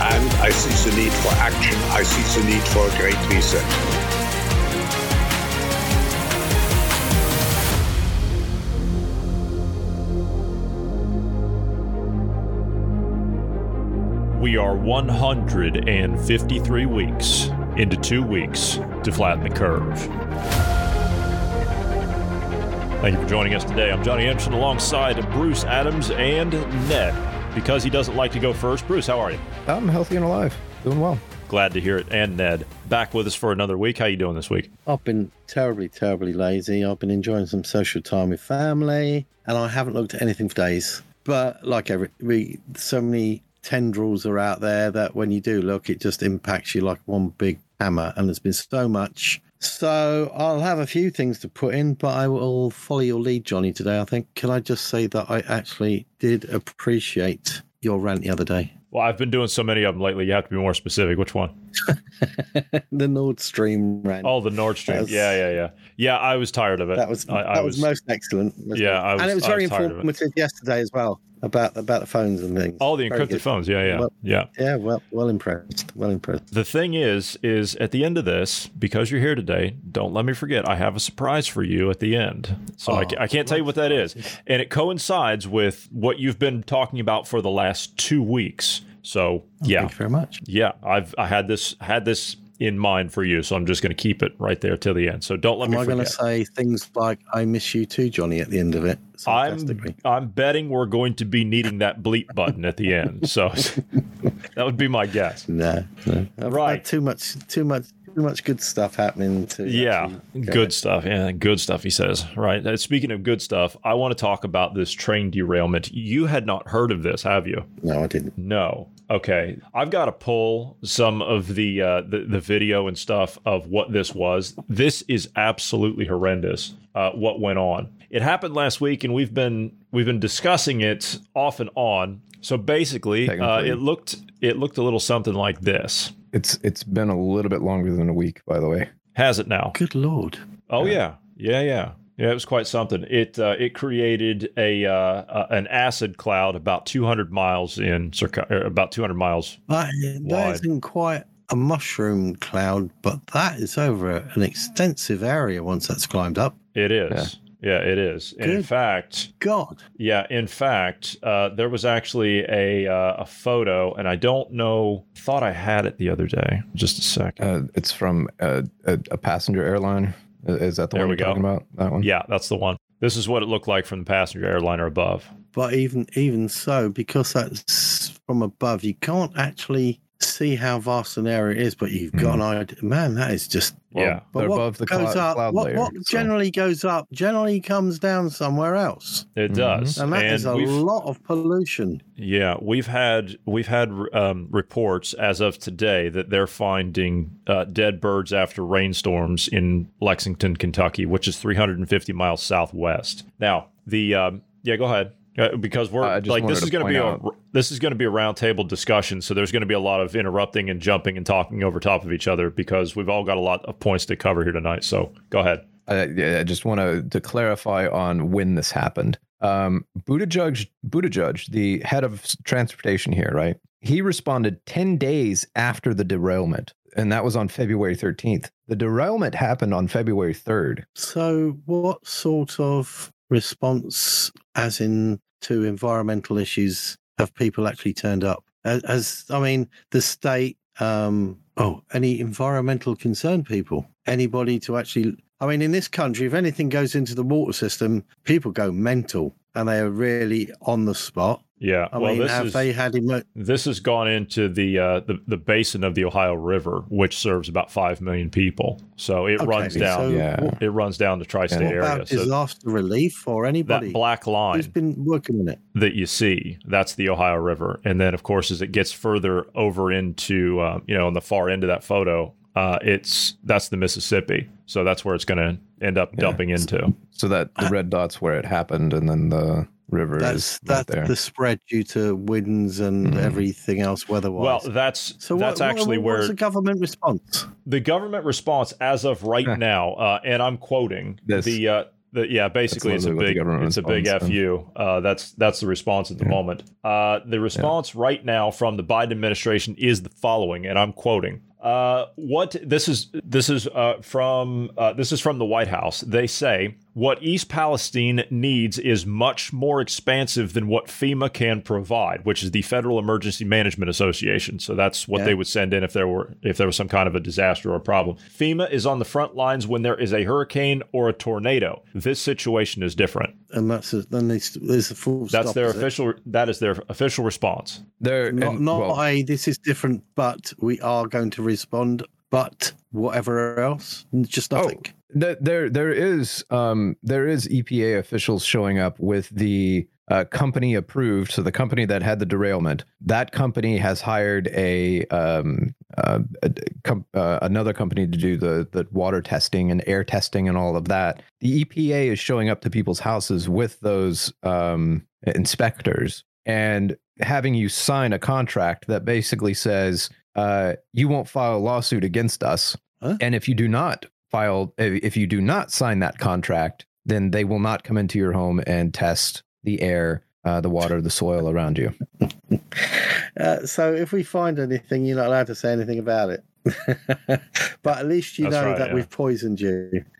and I see the need for action. I see the need for a great reset. We are 153 weeks into two weeks to flatten the curve. Thank you for joining us today. I'm Johnny Anderson alongside Bruce Adams and Ned. Because he doesn't like to go first, Bruce, how are you? I'm healthy and alive, doing well. Glad to hear it. And Ned, back with us for another week. How you doing this week? I've been terribly, terribly lazy. I've been enjoying some social time with family, and I haven't looked at anything for days. But like every, we, so many tendrils are out there that when you do look, it just impacts you like one big hammer. And there's been so much. So I'll have a few things to put in, but I will follow your lead, Johnny, today. I think. Can I just say that I actually did appreciate your rant the other day? Well, I've been doing so many of them lately. You have to be more specific. Which one? the Nord Stream rant. Oh, the Nord Stream. Was- yeah, yeah, yeah. Yeah, I was tired of it. That was I, I that was, most excellent. Yeah, it? I was- and it was I very was tired informative yesterday as well about about the phones and things. all the encrypted phones. Yeah, yeah, Well- yeah. Yeah, well, well impressed. Well impressed. The thing is, is at the end of this, because you're here today, don't let me forget, I have a surprise for you at the end. So Oh, ca- I can't tell you what that is. And it coincides with what you've been talking about for the last two weeks. So yeah, Thank you very much. yeah, I've I had this had this in mind for you, so I'm just going to keep it right there till the end. So don't let Am me I going to say things like "I miss you too, Johnny" at the end of it? I'm I'm betting we're going to be needing that bleep button at the end. So that would be my guess. No, no. Right. too much, too much, too much good stuff happening. To Yeah, go good stuff. Yeah, good stuff. He says. Right. Speaking of good stuff, I want to talk about this train derailment. You had not heard of this, have you? No, I didn't. No. Okay. I've got to pull some of the, uh, the the video and stuff of what this was. This is absolutely horrendous. Uh, what went on? It happened last week, and we've been we've been discussing it off and on. So basically, uh, it looked it looked a little something like this. It's it's been a little bit longer than a week, by the way. Has it now? Good lord. Oh yeah, yeah, yeah, yeah. Yeah, it was quite something. It uh, it created a uh, uh, an acid cloud about 200 miles in circa, er, about 200 miles. That, Wide. that isn't quite a mushroom cloud, but that is over an extensive area once that's climbed up. It is. Yeah, it is. And in fact, God. yeah, in fact, uh, there was actually a uh, a photo, and I don't know. Thought I had it the other day. Just a second. Uh, it's from a, a, a passenger airline. Is that the There one we you're go. talking about? That one? yeah, that's the one. This is what it looked like from the passenger airliner above. But even even so, because that's from above, you can't actually see how vast an area it is. But you've got hmm. an idea. Man, that is just Yeah. But They're what above the goes cloud, up, cloud what, layer. what so- generally goes up generally comes down somewhere else, It Mhm. does, and that is a we've- lot of pollution. Yeah, we've had we've had um, reports as of today that they're finding uh, dead birds after rainstorms in Lexington, Kentucky, which is 350 miles southwest. Now, the um, yeah, go ahead. Uh, because we're I just like this is going to be a this is going to be a roundtable discussion, so there's going to be a lot of interrupting and jumping and talking over top of each other because we've all got a lot of points to cover here tonight. So go ahead. I, yeah, I just want to to clarify on when this happened. Um, Buttigieg, Buttigieg, the head of transportation here, right? He responded ten days after the derailment, and that was on February thirteenth. The derailment happened on February third. So, what sort of response, as in to environmental issues, have people actually turned up? As, as I mean, the state um, oh, any environmental concerned people, anybody to actually. I mean, in this country, if anything goes into the water system, people go mental and they are really on the spot. Yeah. I well, mean, this have is they had emo- this has gone into the, uh, the the basin of the Ohio River, which serves about five million people. So it Okay, runs down. so Yeah. what- It runs down the tri-state What area. about So disaster relief or anybody that black line. Who's been working on it? that you see, that's the Ohio River, and then of course as it gets further over into uh, you know on the far end of that photo, uh, it's that's the Mississippi. So that's where it's going to end up dumping into. So that the red dot's where it happened, and then the river That's is right that's there. the spread due to winds and Mhm. everything else weather-wise. Well, that's so that's what, actually what, where what's the government response? the government response as of right now, uh, and I'm quoting This- the. Uh, the, yeah, basically, it's a literally what the big, it's a big fu. Uh, that's that's the response at the Yeah. moment. Uh, the response right now from the Biden administration is the following, and I'm quoting: uh, "What this is this is uh, from uh, this is from the White House. They say what East Palestine needs is much more expansive than what FEMA can provide, which is the Federal Emergency Management Association. So that's what Yeah. they would send in if there were if there was some kind of a disaster or a problem. FEMA is on the front lines when there is a hurricane or a tornado. This situation is different. And that's a, then there's, there's a full That's stop, their is it? official. That is their official response. there, Not, and, not well, a this is different, but we are going to respond. But whatever else, just Oh, nothing. Th- there there is um there is EPA officials showing up with the uh, company approved. So the company that had the derailment, that company has hired a um uh, a- com- uh, another company to do the the water testing and air testing and all of that. The EPA is showing up to people's houses with those um inspectors and having you sign a contract that basically says uh, you won't file a lawsuit against us Huh? and if you do not file if if you do not sign that contract then they will not come into your home and test the air uh, the water the soil around you Uh, so if we find anything, you're not allowed to say anything about it. but at least you That's know right, that yeah. we've poisoned you.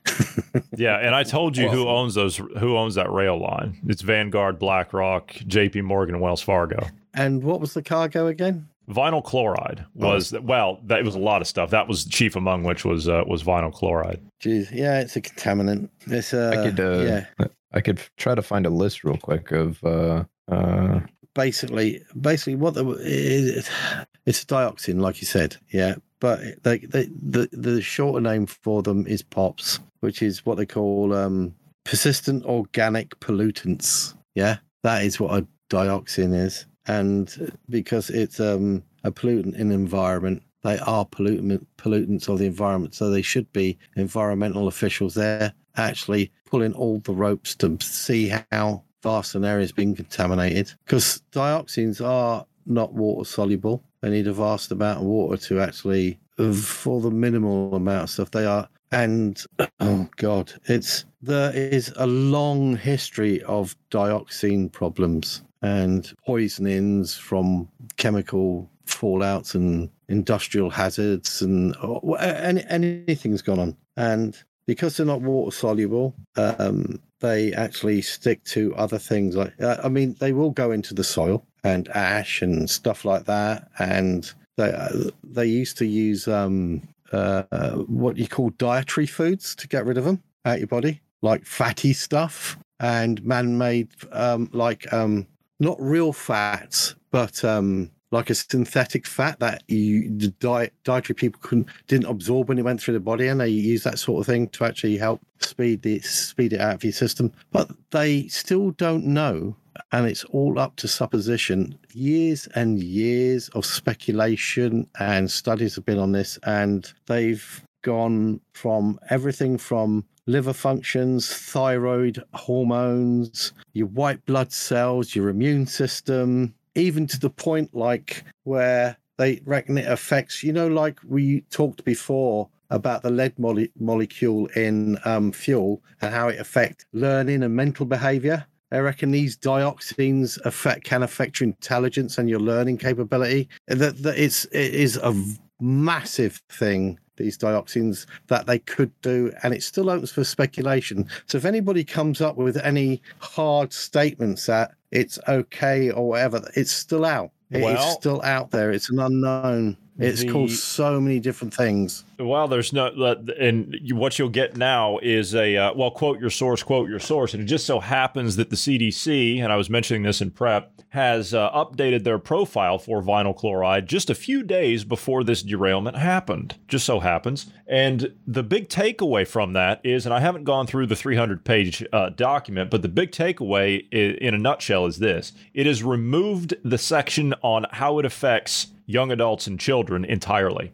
Yeah, and I told you who owns those. Who owns that rail line? It's Vanguard, BlackRock, J.P. Morgan, Wells Fargo. And what was the cargo again? Vinyl chloride was well. That it was a lot of stuff. That was chief among which was uh, was vinyl chloride. Jeez, yeah, it's a contaminant. It's uh, i could uh, yeah. I could try to find a list real quick of uh uh basically basically what the it, it's dioxin like you said yeah but they, they, the the shorter name for them is pops which is what they call um persistent organic pollutants yeah? That is what a dioxin is and because it's um a pollutant in the environment they are pollutant pollutants of the environment so they should be environmental officials there actually pulling all the ropes to see how vast an area is being contaminated because dioxins are not water soluble. They need a vast amount of water to actually, for the minimal amount of stuff they are. And oh god, it's there is a long history of dioxin problems and poisonings from chemical fallouts and industrial hazards and any, anything's gone on. And because they're not water soluble, um, they actually stick to other things. Like uh, I mean, they will go into the soil and ash and stuff like that. And they uh, they used to use um, uh, what you call dietary foods to get rid of them out your body, like fatty stuff and man-made, um, like um, not real fats, but um, like a synthetic fat that you the diet dietary people couldn't didn't absorb when it went through the body, and they use that sort of thing to actually help speed the speed it out of your system. But they still don't know, and it's all up to supposition. Years and years of speculation and studies have been on this, and they've gone from everything from liver functions, thyroid hormones, your white blood cells, your immune system, even to the point like where they reckon it affects, you know, like we talked before about the lead mole- molecule in um, fuel and how it affects learning and mental behavior. I reckon these dioxins affect can affect your intelligence and your learning capability. That, that it's it is a massive thing these dioxins that they could do and it still opens for speculation. So if anybody comes up with any hard statements that it's okay or whatever it's still out. It is Well- still out there. It's an unknown It's The- called so many different things. Well, there's no, and what you'll get now is a uh, well, quote your source, quote your source, and it just so happens that the CDC, and I was mentioning this in prep, has uh, updated their profile for vinyl chloride just a few days before this derailment happened. Just so happens, and the big takeaway from that is, and I haven't gone through the 300 page uh, document, but the big takeaway in a nutshell is this: it has removed the section on how it affects young adults and children entirely.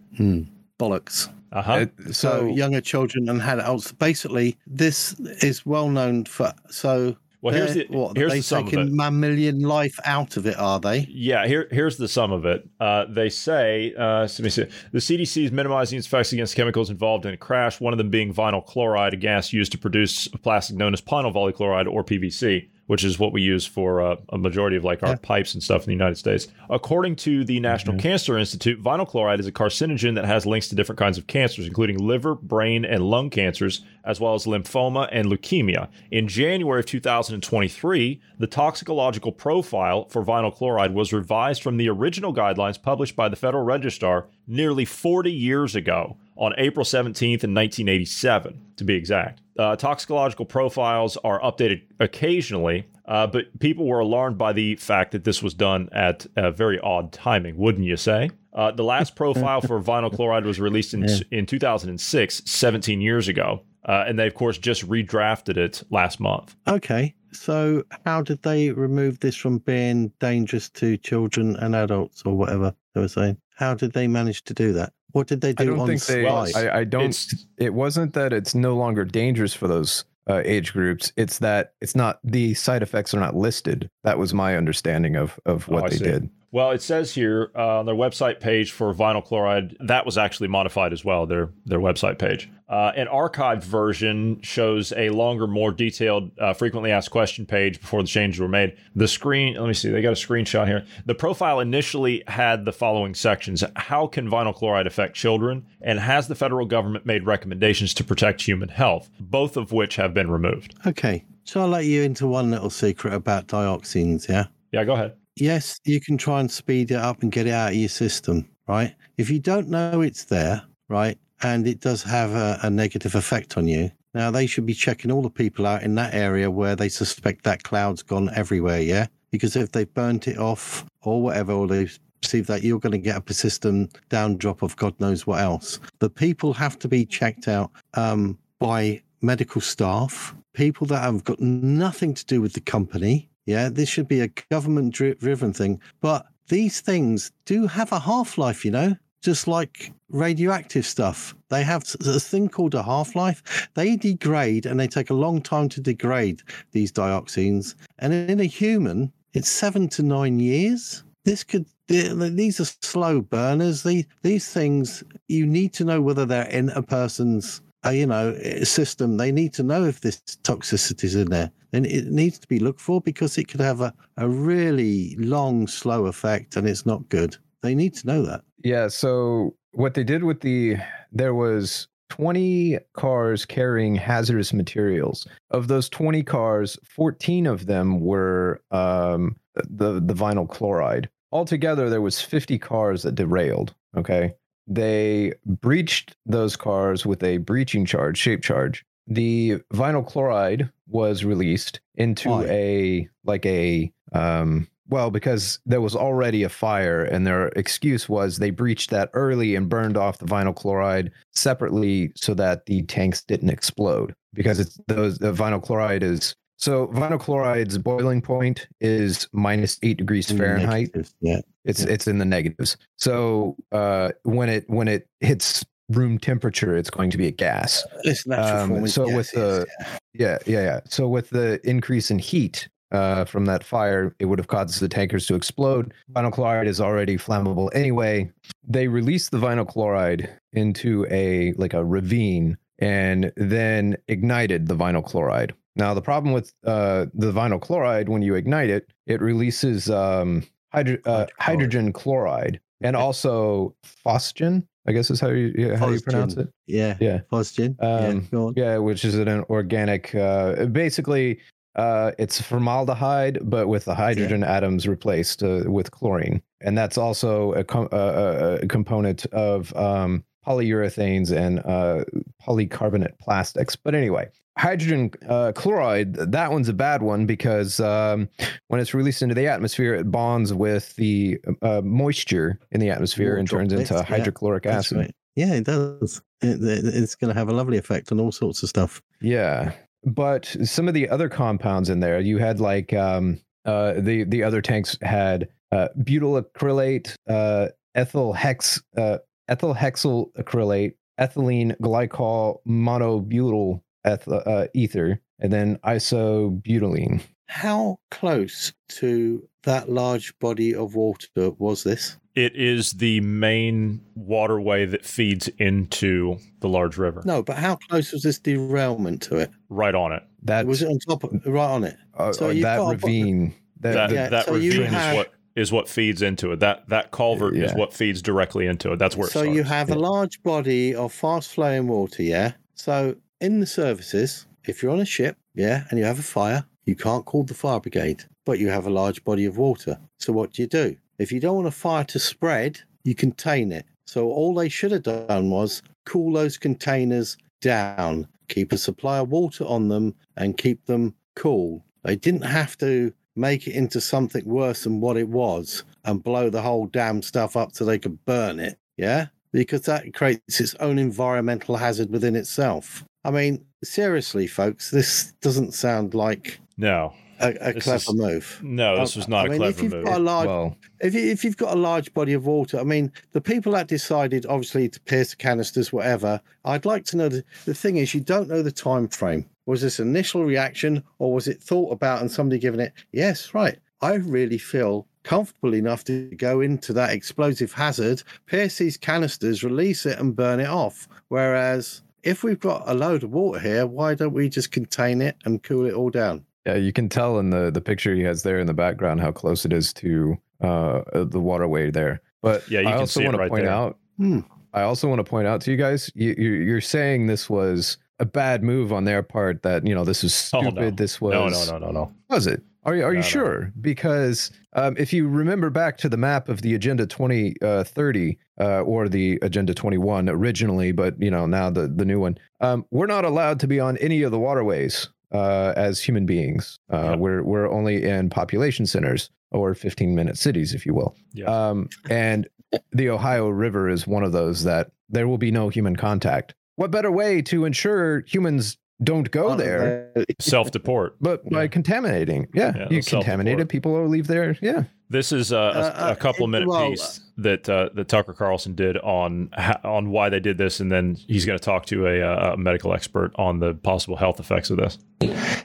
Bollocks. Uh huh. Uh, So, so younger children and adults. Basically, this is well known for. So, Well, here's they're- the- what here's they the sum of taking it. mammalian life out of it, are they? Yeah, here, here's the sum of it. Uh, they say, uh, let me see, the CDC is minimizing its effects against chemicals involved in a crash, one of them being vinyl chloride, a gas used to produce a plastic known as polyvinyl chloride or PVC, which is what we use for uh, a majority of like our pipes and stuff in the United States. According to the National Cancer Institute, vinyl chloride is a carcinogen that has links to different kinds of cancers, including liver, brain, and lung cancers, as well as lymphoma and leukemia. In January of 2023, the toxicological profile for vinyl chloride was revised from the original guidelines published by the Federal Register nearly 40 years ago on April 17th in 1987, to be exact. Uh, toxicological profiles are updated occasionally, uh, but people were alarmed by the fact that this was done at a very odd timing, wouldn't you say? Uh, the last profile for vinyl chloride was released in, in 2006, 17 years ago. Uh, and they, of course, just redrafted it last month. Okay. So, how did they remove this from being dangerous to children and adults or whatever they were saying? How did they manage to do that? What did they do I don't on think they. site? I, I don't. It's- It wasn't that it's no longer dangerous for those uh, age groups. It's that it's not the side effects are not listed. That was my understanding of of Oh, what I they see. did. Well, it says here uh, on their website page for vinyl chloride that was actually modified as well. Their their website page. Uh, an archived version shows a longer, more detailed, uh, frequently asked question page before the changes were made. The screen. Let me see. They got a screenshot here. The profile initially had the following sections: How can vinyl chloride affect children? And has the federal government made recommendations to protect human health? Both of which have been removed. okay. So, I'll let you into one little secret about dioxins, yeah? Yeah, go ahead. Yes, you can try and speed it up and get it out of your system, right? If you don't know it's there, right, and it does have a, a negative effect on you, now they should be checking all the people out in that area where they suspect that cloud's gone everywhere, yeah? Because if they've burnt it off or whatever, or they perceive that you're going to get a persistent down drop of God knows what else, the people have to be checked out um, by medical staff, people that have got nothing to do with the company, yeah, this should be a government driven thing. But these things do have a half life, you know, just like radioactive stuff. They have s- a thing called a half life. They degrade and they take a long time to degrade these dioxins. And in a human, it's seven to nine years. This could, these are slow burners. These things, you need to know whether they're in a person's uh, you know, system, they need to know if this toxicity is in there. And it needs to be looked for because it could have a, a really long, slow effect and it's not good. They need to know that. Yeah. So what they did with the there was 20 cars carrying hazardous materials. Of those 20 cars, 14 of them were um, the the vinyl chloride. Altogether, there was 50 cars that derailed. Okay, they breached those cars with a breaching charge, shape charge. The vinyl chloride was released into Why? a like a um, well, because there was already a fire, and their excuse was they breached that early and burned off the vinyl chloride separately so that the tanks didn't explode. Because it's those the vinyl chloride is so vinyl chloride's boiling point is minus eight degrees In Fahrenheit. Yeah. It's Yeah. it's in the negatives. So uh, when it when it hits room temperature, it's going to be a gas. It's natural Um, so with the- Yeah, yeah, yeah. So with the increase in heat uh, from that fire, it would have caused the tankers to explode. Vinyl chloride is already flammable anyway. They released the vinyl chloride into a like a ravine and then ignited the vinyl chloride. Now the problem with uh, the vinyl chloride when you ignite it, it releases um, hydro- uh, hydrogen chloride and also phosgen. I guess is how you yeah, how you pronounce it. Yeah. Yeah. Phosgen. Um, yeah. Yeah, which is an organic. Uh, basically, Uh, it's formaldehyde, but with the hydrogen atoms replaced uh, with chlorine, and that's also a, com- a, a component of um, polyurethanes and uh, polycarbonate plastics. But anyway, hydrogen uh, chloride, that one's a bad one because um, when it's released into the atmosphere, it bonds with the uh, moisture in the atmosphere and turns into yeah, hydrochloric acid. right. Yeah, it does. It, it- it's going to have a lovely effect on all sorts of stuff. Yeah, but some of the other compounds in there, you had like um, uh, the the other tanks had uh, butyl acrylate, uh, ethyl hex, uh, ethyl hexyl acrylate, ethylene glycol monobutyl eth- uh, ether, and then isobutylene. How close to that large body of water was this? It is the main waterway that feeds into the large river. No, but how close was this derailment to it? Right on it. That Was it on top of right on it? uh, So uh, that ravine. That, That Yeah, that so ravine have- is what is what feeds into it. That that culvert is what feeds directly into it. That's where it so starts. you have a large body of fast flowing water, yeah. So in the services, if you're on a ship, yeah, and you have a fire, you can't call the fire brigade, but you have a large body of water. So what do you do? If you don't want a fire to spread, you contain it. So all they should have done was cool those containers down, keep a supply of water on them, and keep them cool. They didn't have to make it into something worse than what it was and blow the whole damn stuff up so they could burn it. Yeah? Because that creates its own environmental hazard within itself. I mean, seriously, folks, this doesn't sound like no, a, a clever is- move. no, this was not I a mean, if clever you've move. got a large well, if, you, if you've got a large body of water, I mean, the people that decided, obviously, to pierce the canisters, whatever, I'd like to know. The, the thing is, you don't know the time frame. Was this initial reaction, or was it thought about and somebody given it? Yes, right. I really feel comfortable enough to go into that explosive hazard, pierce these canisters, release it, and burn it off. Whereas if we've got a load of water here, why don't we just contain it and cool it all down? Yeah, you can tell in the the picture he has there in the background how close it is to uh the waterway there. But Yeah, you I can also see it want to right point there. out. Hmm. I also want to point out to you guys, you, you you're saying this was a bad move on their part. That you know this is Oh, stupid. no. This was no, no, no, no, no. Was it? Are you are you sure? Because um, if you remember back to the map of the Agenda 2030 uh, or the Agenda 21 originally, but you know now the the new one, um, we're not allowed to be on any of the waterways uh, as human beings. Uh, Yeah. We're we're only in population centers or 15 minute cities, if you will. Yeah. Um, and the Ohio River is one of those that there will be no human contact. What better way to ensure humans don't go there? Uh, Self deport. But by Yeah. contaminating, yeah, Yeah, you contaminated people will leave there. Yeah, This is a, a, Uh, a couple uh, minute well, piece that uh, that Tucker Carlson did on on why they did this, and then he's going to talk to a, uh, a medical expert on the possible health effects of this.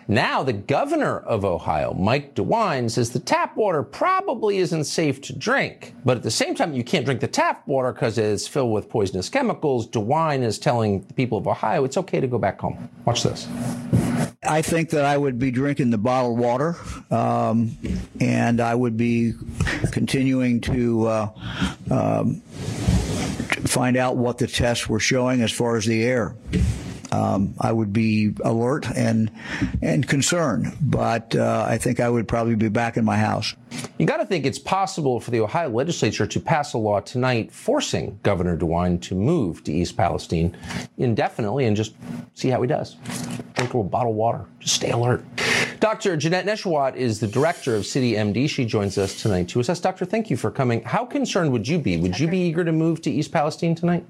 Now, the governor of Ohio, Mike DeWine, says the tap water probably isn't safe to drink. But at the same time, you can't drink the tap water because it's filled with poisonous chemicals. DeWine is telling the people of Ohio it's okay to go back home. Watch this. I think that I would be drinking the bottled water, um, and I would be continuing to uh, um, find out what the tests were showing as far as the air. Um, I would be alert and and concerned, but uh, I think I would probably be back in my house. You got to think it's possible for the Ohio legislature to pass a law tonight forcing Governor DeWine to move to East Palestine indefinitely and just see how he does. Drink a little bottled water. Just stay alert. Dr. Janette Nesheiwat is the director of City MD. She joins us tonight to assess. Doctor, thank you for coming. How concerned would you be? Would you be eager to move to East Palestine tonight?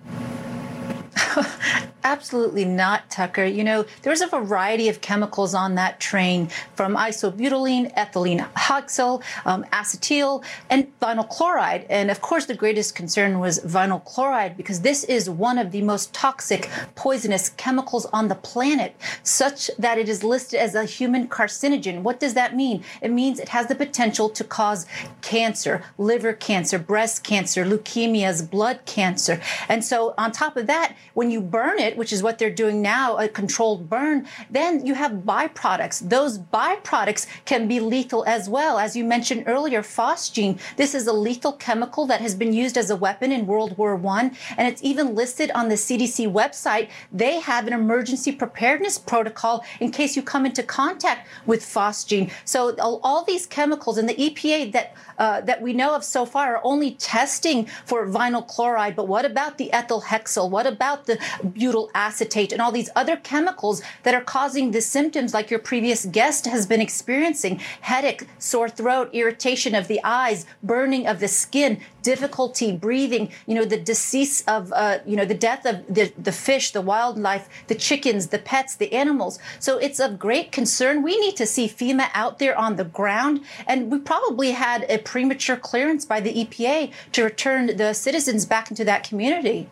Absolutely not, Tucker. You know, there's a variety of chemicals on that train from isobutylene, ethylene hexyl, um, acetyl, and vinyl chloride. And of course, the greatest concern was vinyl chloride because this is one of the most toxic, poisonous chemicals on the planet, such that it is listed as a human carcinogen. What does that mean? It means it has the potential to cause cancer, liver cancer, breast cancer, leukemias, blood cancer. And so, on top of that, when when you burn it, which is what they're doing now, a controlled burn, then you have byproducts. Those byproducts can be lethal as well. As you mentioned earlier, phosgene. This is a lethal chemical that has been used as a weapon in World War One, and it's even listed on the CDC website. They have an emergency preparedness protocol in case you come into contact with phosgene. So all, all these chemicals and the EPA that uh, that we know of so far are only testing for vinyl chloride. But what about the ethyl hexyl? What about the butyl acetate and all these other chemicals that are causing the symptoms like your previous guest has been experiencing? Headache, sore throat, irritation of the eyes, burning of the skin, difficulty breathing, you know, the decease of, uh, you know, the death of the, the fish, the wildlife, the chickens, the pets, the animals. So it's of great concern. We need to see FEMA out there on the ground. And we probably had a premature clearance by the EPA to return the citizens back into that community.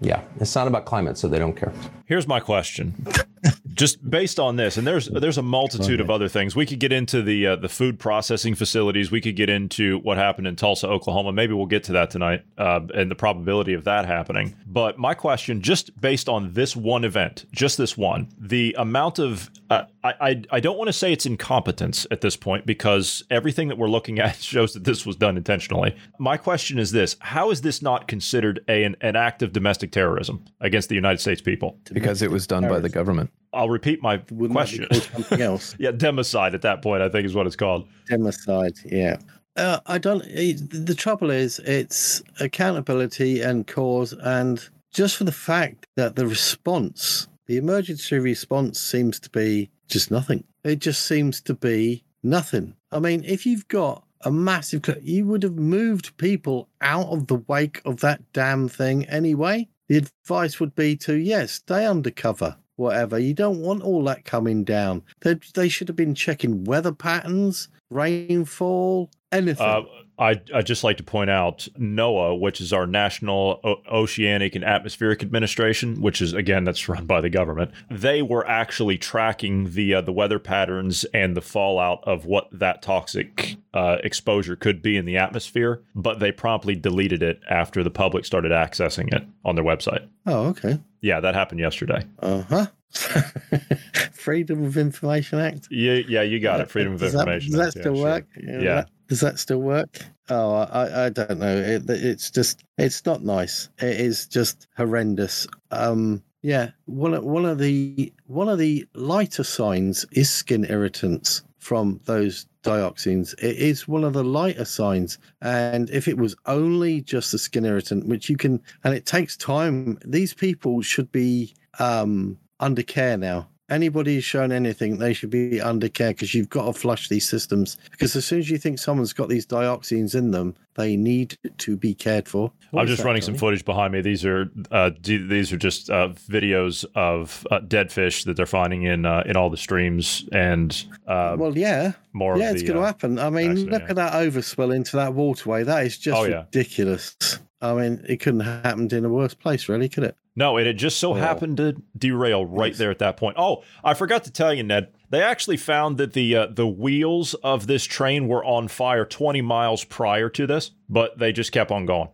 Yeah, it's not about climate, so they don't care. Here's my question. Just based on this, and there's there's a multitude of other things. We could get into the uh, the food processing facilities. We could get into what happened in Tulsa, Oklahoma. Maybe we'll get to that tonight, uh, and the probability of that happening. But my question, just based on this one event, just this one, the amount of uh, I, I I don't want to say it's incompetence at this point because everything that we're looking at shows that this was done intentionally. My question is this: How is this not considered a, an, an act of domestic terrorism against the United States people? Because it was done by the government. I'll repeat my question. something else. yeah, democide at that point, I think is what it's called. Democide, yeah. Uh, I don't. It, the trouble is, it's accountability and cause, and just for the fact that the response, the emergency response, seems to be just nothing. It just seems to be nothing. I mean, if you've got a massive, you would have moved people out of the wake of that damn thing anyway. The advice would be to yes, stay undercover whatever. You don't want all that coming down. They, they should have been checking weather patterns, rainfall, anything. Uh, I I just like to point out NOAA, which is our National o- Oceanic and Atmospheric Administration, which is again that's run by the government. They were actually tracking the uh, the weather patterns and the fallout of what that toxic uh, exposure could be in the atmosphere, but they promptly deleted it after the public started accessing it on their website. oh, okay. Yeah, that happened yesterday. Uh huh. Freedom of Information Act. Yeah, yeah, you got it. Freedom of Does that- Information. does that Act, yeah, still sure. work? Yeah. that- does that still work? Oh, I, I don't know. It, it's just, it's not nice. It is just horrendous. Um, yeah, one one of the one of the lighter signs is skin irritants from those dioxins. It is one of the lighter signs, and if it was only just a skin irritant, which you can, and it takes time. These people should be um, under care now. Anybody who's shown anything, they should be under care because you've got to flush these systems. Because as soon as you think someone's got these dioxins in them, they need to be cared for. What I'm just that, running some footage behind me. These are uh, d- these are just uh, videos of uh, dead fish that they're finding in uh, in all the streams and uh, Well, yeah, more yeah, of it's going to uh, happen. I mean, accident, look yeah. at that overspill into that waterway. That is just Oh, yeah. ridiculous. I mean, it couldn't have happened in a worse place, really, could it? No, and it had just so happened to derail right there at that point. Oh, I forgot to tell you, Ned. They actually found that the uh, the wheels of this train were on fire 20 miles prior to this, but they just kept on going.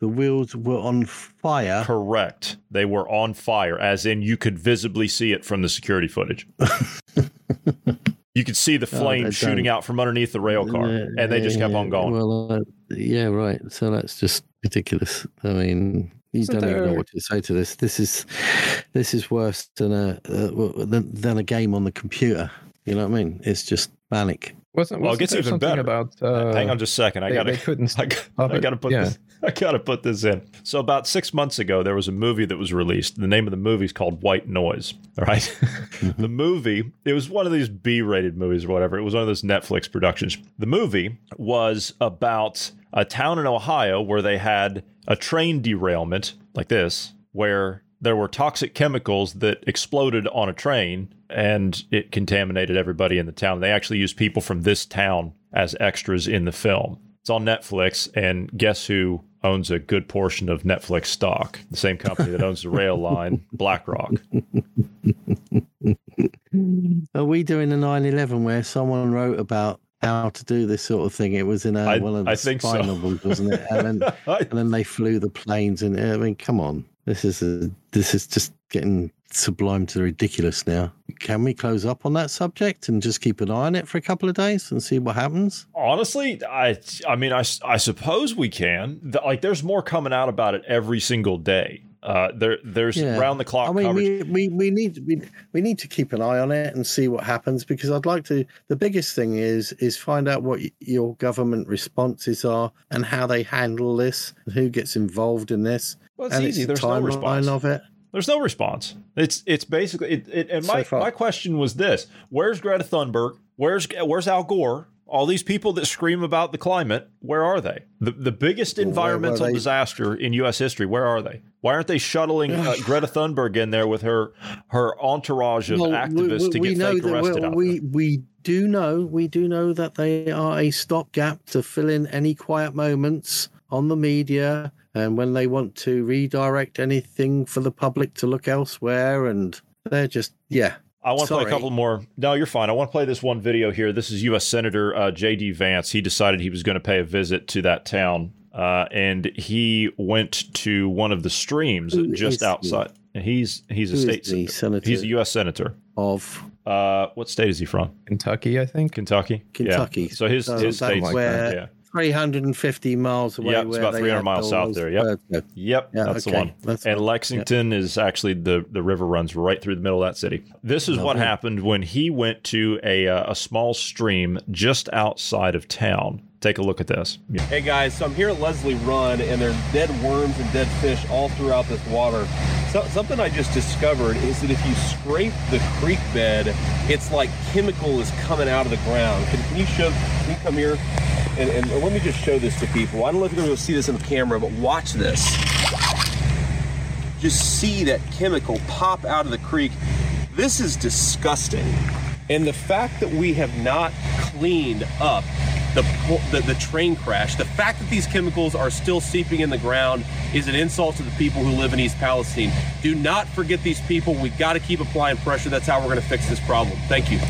The wheels were on fire. Correct. They were on fire, as in you could visibly see it from the security footage. you could see the Oh, flame they shooting don't. out from underneath the rail car, and they just kept on going. Well, uh, yeah, right. So that's just ridiculous. I mean, you don't even know they're- what to say to this. This is this is worse than a uh, than, than a game on the computer. You know what I mean? It's just panic. Wasn't, Well, it wasn't gets even better. about? Uh, Hang on just a second. I they- gotta. they couldn't I, got- I gotta put Yeah. this. I gotta put this in. So about six months ago, there was a movie that was released. The name of the movie is called White Noise. All right? Mm-hmm. the movie. It was one of these B-rated movies or whatever. It was one of those Netflix productions. The movie was about a town in Ohio where they had a train derailment like this, where there were toxic chemicals that exploded on a train and it contaminated everybody in the town. They actually used people from this town as extras in the film. It's on Netflix, and guess who owns a good portion of Netflix stock? The same company that owns the rail line, BlackRock. Are we doing a 9/11 where someone wrote about how to do this sort of thing? It was in a, I- one of the I think spy so. novels, wasn't it? And then, and then they flew the planes, and I mean, come on. This is a, this is just getting sublime to ridiculous now. Can we close up on that subject and just keep an eye on it for a couple of days and see what happens? Honestly, I I mean I, I suppose we can. The- Like there's more coming out about it every single day. Uh, there there's round the clock I mean, coverage. we, we, we need we, we need to keep an eye on it and see what happens because I'd like to. The biggest thing is is find out what y- your government responses are and how they handle this, and who gets involved in this. Well, it's and easy. the There's no response. of it. There's no response. It's it's basically it, it and my far. my question was this: Where's Greta Thunberg? Where's where's Al Gore? All these people that scream about the climate, where are they? The the biggest environmental disaster in U.S. history, where are they? Why aren't they shuttling uh, Greta Thunberg in there with her her entourage of Well, activists we, to we get know fake that arrested? we we do know we do know that they are a stopgap to fill in any quiet moments on the media and when they want to redirect anything for the public to look elsewhere and they're just yeah I want to play a couple more. No, you're fine. I want to play this one video here. This is U.S. Senator uh, J.D. Vance. He decided he was going to pay a visit to that town, uh, and he went to one of the streams Who just is he? outside. He's he's a Who is state the senator He's a U.S. senator of uh, what state is he from? Kentucky, I think. Kentucky. Yeah. Kentucky. So his So his that's state's where yeah. 350 miles away. Yeah, it's where about 300 miles south there. Yep. birds. Yep, Yeah, that's okay, the one. that's and fine. Lexington is actually the the river runs right through the middle of that city. This is what Lovely. happened when he went to a uh, a small stream just outside of town. Take a look at this. Hey guys, so I'm here at Leslie Run, and there's dead worms and dead fish all throughout this water. So, something I just discovered is that if you scrape the creek bed, it's like chemical is coming out of the ground. Can, can you show? Can you come here? And, and let me just show this to people. I don't know if you're going to see this in the camera, but watch this. Just see that chemical pop out of the creek. This is disgusting. And the fact that we have not cleaned up the, the the train crash, the fact that these chemicals are still seeping in the ground is an insult to the people who live in East Palestine. Do not forget these people. We've got to keep applying pressure. That's how we're going to fix this problem. Thank you.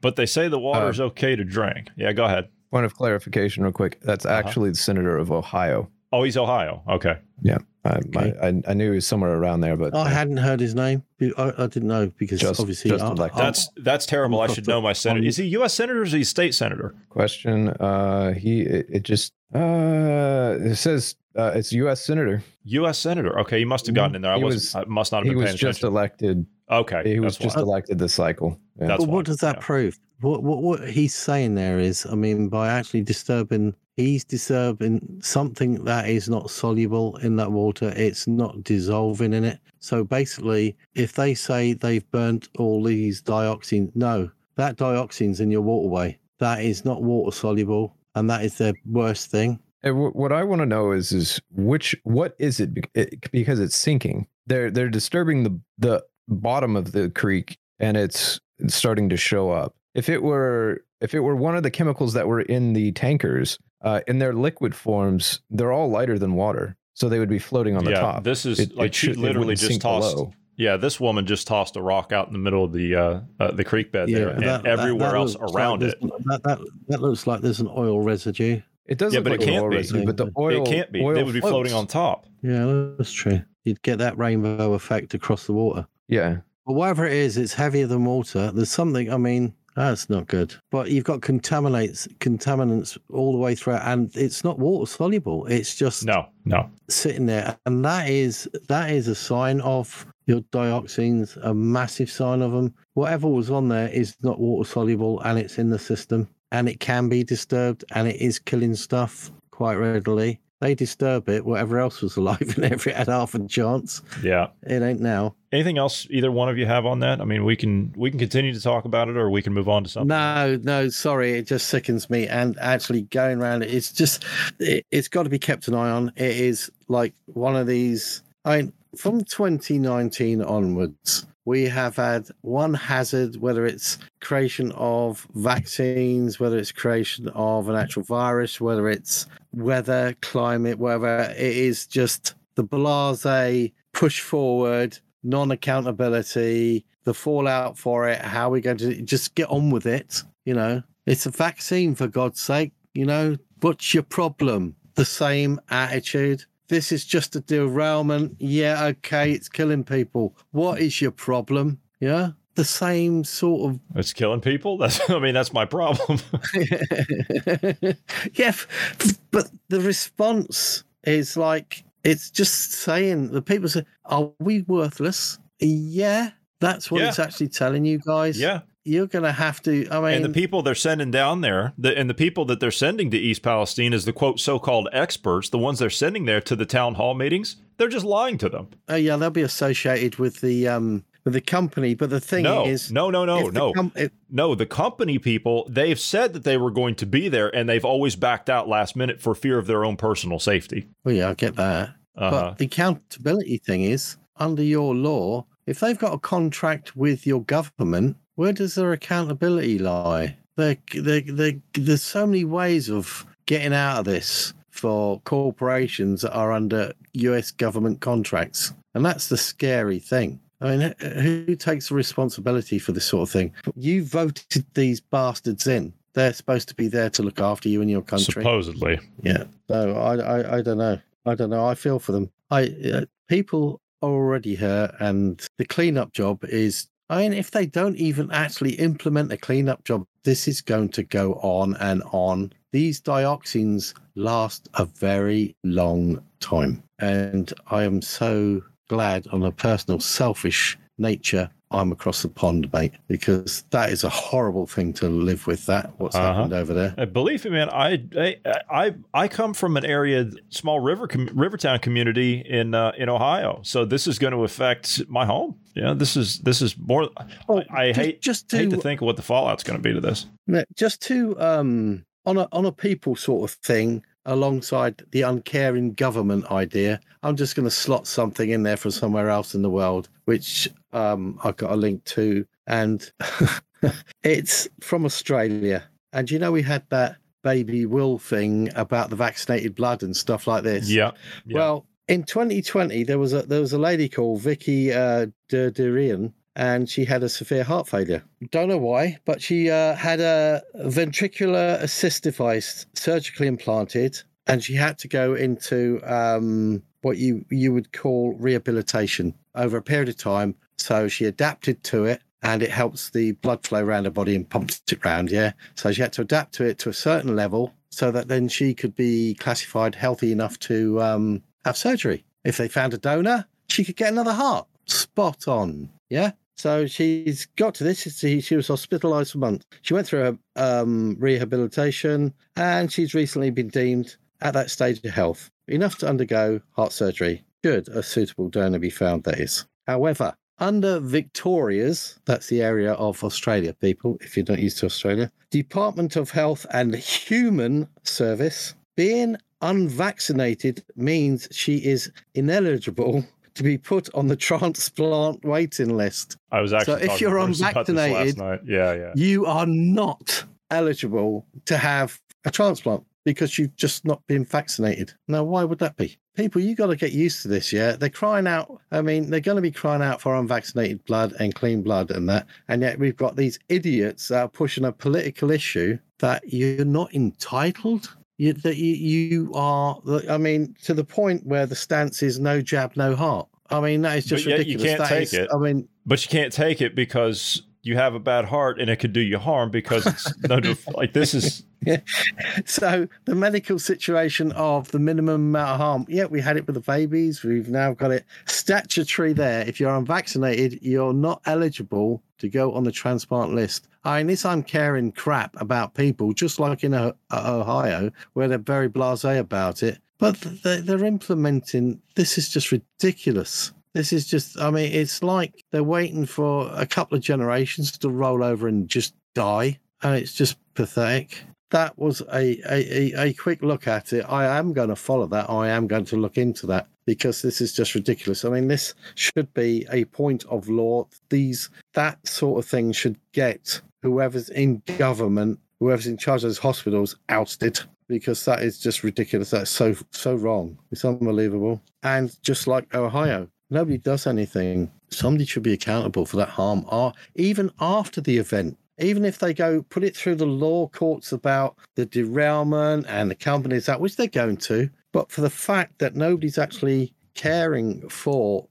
But they say the water is uh, okay to drink. Yeah, go ahead. Point of clarification, real quick. That's actually the senator of Ohio. Oh, he's Ohio. Okay. Yeah, I, I, I knew he was somewhere around there, but I hadn't heard his name. I, I didn't know because Just- obviously just I- elected. That's that's terrible. I should know my senator. Is he U.S. senator or is he state senator? question. Uh, he it, it just uh it says uh, it's U.S. senator. U.S. senator. Okay, he must have gotten in there. I He was, was- I must not have He been was paying just attention. elected. Okay, He was just why. elected this cycle. Yeah. That's but what does that prove? What, what what he's saying there is, I mean, by actually disturbing, he's disturbing something that is not soluble in that water. It's not dissolving in it. So basically, if they say they've burnt all these dioxins, no, that dioxin's in your waterway. That is not water soluble, and that is the worst thing. And wh- what I want to know is is which what is it, Bec- it because it's sinking. They're they're disturbing the the bottom of the creek and it's it's starting to show up. If it were if it were one of the chemicals that were in the tankers uh, in their liquid forms, they're all lighter than water, so they would be floating on the yeah, top. this is It- like it she should- it literally just sink tossed. below. Yeah, this woman just tossed a rock out in the middle of the uh, uh, the creek bed there, and that- that- everywhere that else around like it. That, that that looks like there's an oil residue. It does Yeah, look but like it an can't oil be. residue, but the oil it can't be. oil They would be floating on top. Yeah, that's true. You'd get that rainbow effect across the water. Yeah. But whatever it is, it's heavier than water. There's something, I mean, that's not good. But you've got contaminants, contaminants all the way through, and it's not water soluble. It's just no, no sitting there, and that is that is a sign of your dioxins, a massive sign of them. Whatever was on there is not water soluble, and it's in the system, and it can be disturbed, and it is killing stuff quite readily. They disturb it, whatever else was alive in there, if it had half a chance. Yeah. It ain't now. Anything else either one of you have on that? I mean, we can we can continue to talk about it, or we can move on to something. No, no, sorry, it just sickens me. And actually, going around it, it's just, it, it's got to be kept an eye on. It is like one of these. I mean, from 2019 onwards, we have had one hazard, whether it's creation of vaccines, whether it's creation of an actual virus, whether it's weather, climate, whatever. It is just the blase push forward, non accountability, the fallout for it. How are we going to just get on with it? You know, it's a vaccine for God's sake. You know, what's your problem? The same attitude. This is just a derailment. Yeah, okay, it's killing people. What is your problem? Yeah, the same sort of It's killing people. That's I mean that's my problem. yeah, but the response is like it's just saying the people say, "Are we worthless?" Yeah, that's what Yeah. it's actually telling you guys. Yeah. You're gonna have to. I mean, and the people they're sending down there, the, and the people that they're sending to East Palestine is the quote so-called experts, the ones they're sending there to the town hall meetings. They're just lying to them. oh yeah, they'll be associated with the um with the company. But the thing no, is, no, no, no, no, com- if- no. The company people, they've said that they were going to be there, and they've always backed out last minute for fear of their own personal safety. Well, yeah, I get that. Uh-huh. But the accountability thing is, under your law, if they've got a contract with your government, where does their accountability lie? They, they, they, there's so many ways of getting out of this for corporations that are under US government contracts. And that's the scary thing. I mean, who who takes the responsibility for this sort of thing? You voted these bastards in. They're supposed to be there to look after you and your country. Supposedly. Yeah. So I, I, I don't know. I don't know. I feel for them. I uh, people are already hurt, and the cleanup job is. I mean, if they don't even actually implement a cleanup job, this is going to go on and on. These dioxins last a very long time, and I am so glad, on a personal, selfish nature, I'm across the pond, mate, because that is a horrible thing to live with. That what's Uh-huh. happened over there. Uh, believe me, man. I, I I I come from an area, small river com- Rivertown community in uh, in Ohio. So this is going to affect my home. Yeah, this is this is more. I, I just- hate just hate to to- think of what the fallout's going to be to this. Just to um on a on a people sort of thing alongside the uncaring government idea i'm just going to slot something in there from somewhere else in the world which um i got a link to and it's from australia and you know we had that baby will thing about the vaccinated blood and stuff like this Yeah. yeah. well, in 2020, there was a there was a lady called Vicky uh, Derderian, and she had a severe heart failure. Don't know why, but she uh, had a ventricular assist device surgically implanted, and she had to go into um, what you you would call rehabilitation over a period of time. So she adapted to it. And it helps the blood flow around her body and pumps it around, yeah. So she had to adapt to it to a certain level so that then she could be classified healthy enough to um, have surgery. If they found a donor, she could get another heart. Spot on. Yeah. So she's got to this. She, she was hospitalized for months. She went through a um, rehabilitation and she's recently been deemed at that stage of health enough to undergo heart surgery. Should a suitable donor be found, that is. However, under Victoria's, that's the area of Australia, people, if you're not used to Australia, Department of Health and Human Service, being unvaccinated means she is ineligible to be put on the transplant waiting list. I was actually so if you're about this last unvaccinated. Yeah, yeah. you are not eligible to have a transplant because you've just not been vaccinated. Now, why would that be? People, you got to get used to this, yeah? They're crying out. I mean, they're going to be crying out for unvaccinated blood and clean blood and that. And yet we've got these idiots that are pushing a political issue that you're not entitled. You, that you, you are, I mean, to the point where the stance is no jab, no heart. I mean, that is just ridiculous. you can't That take is- it. I mean, but you can't take it because you have a bad heart and it could do you harm because it's no like this is so the medical situation of the minimum amount of harm yeah we had it with the babies. We've now got it statutory there. If you're unvaccinated you're not eligible to go on the transplant list. I mean this I'm caring crap about people just like in ohio where they're very blasé about it. But they're implementing this is just ridiculous. This is just i mean it's like they're waiting for a couple of generations to roll over and just die and it's just pathetic that was a, a, a, quick look at it. I am going to follow that. I am going to look into that because this is just ridiculous. I mean, this should be a point of law. These that sort of thing should get whoever's in government, whoever's in charge of those hospitals, ousted because that is just ridiculous. That's so so wrong. It's unbelievable. And just like Ohio, nobody does anything. Somebody should be accountable for that harm, or even after the event even if they go put it through the law courts about the derailment and the companies that which they're going to but for the fact that nobody's actually caring for.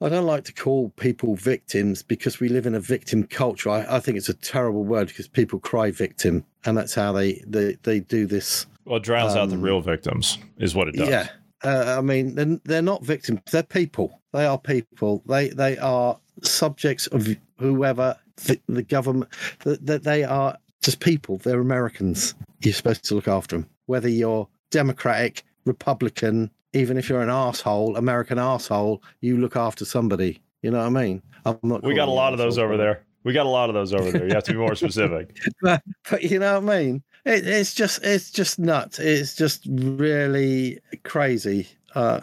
I don't like to call people victims because we live in a victim culture. I, I think it's a terrible word because people cry victim, and that's how they they, they do this. Well, it drowns out the Um, real victims, is what it does. Yeah, uh, I mean, they're, they're not victims; they're people. They are people. They they are subjects of whoever the, the government. That that they are just people. They're Americans. You're supposed to look after them, whether you're Democratic, Republican, even if you're an asshole, American asshole. You look after somebody. You know what I mean? I'm not. We got a lot of those over there. We got a lot of those over there. You have to be more specific. but, but you know what I mean? It, it's just it's just nuts. It's just really crazy. Uh,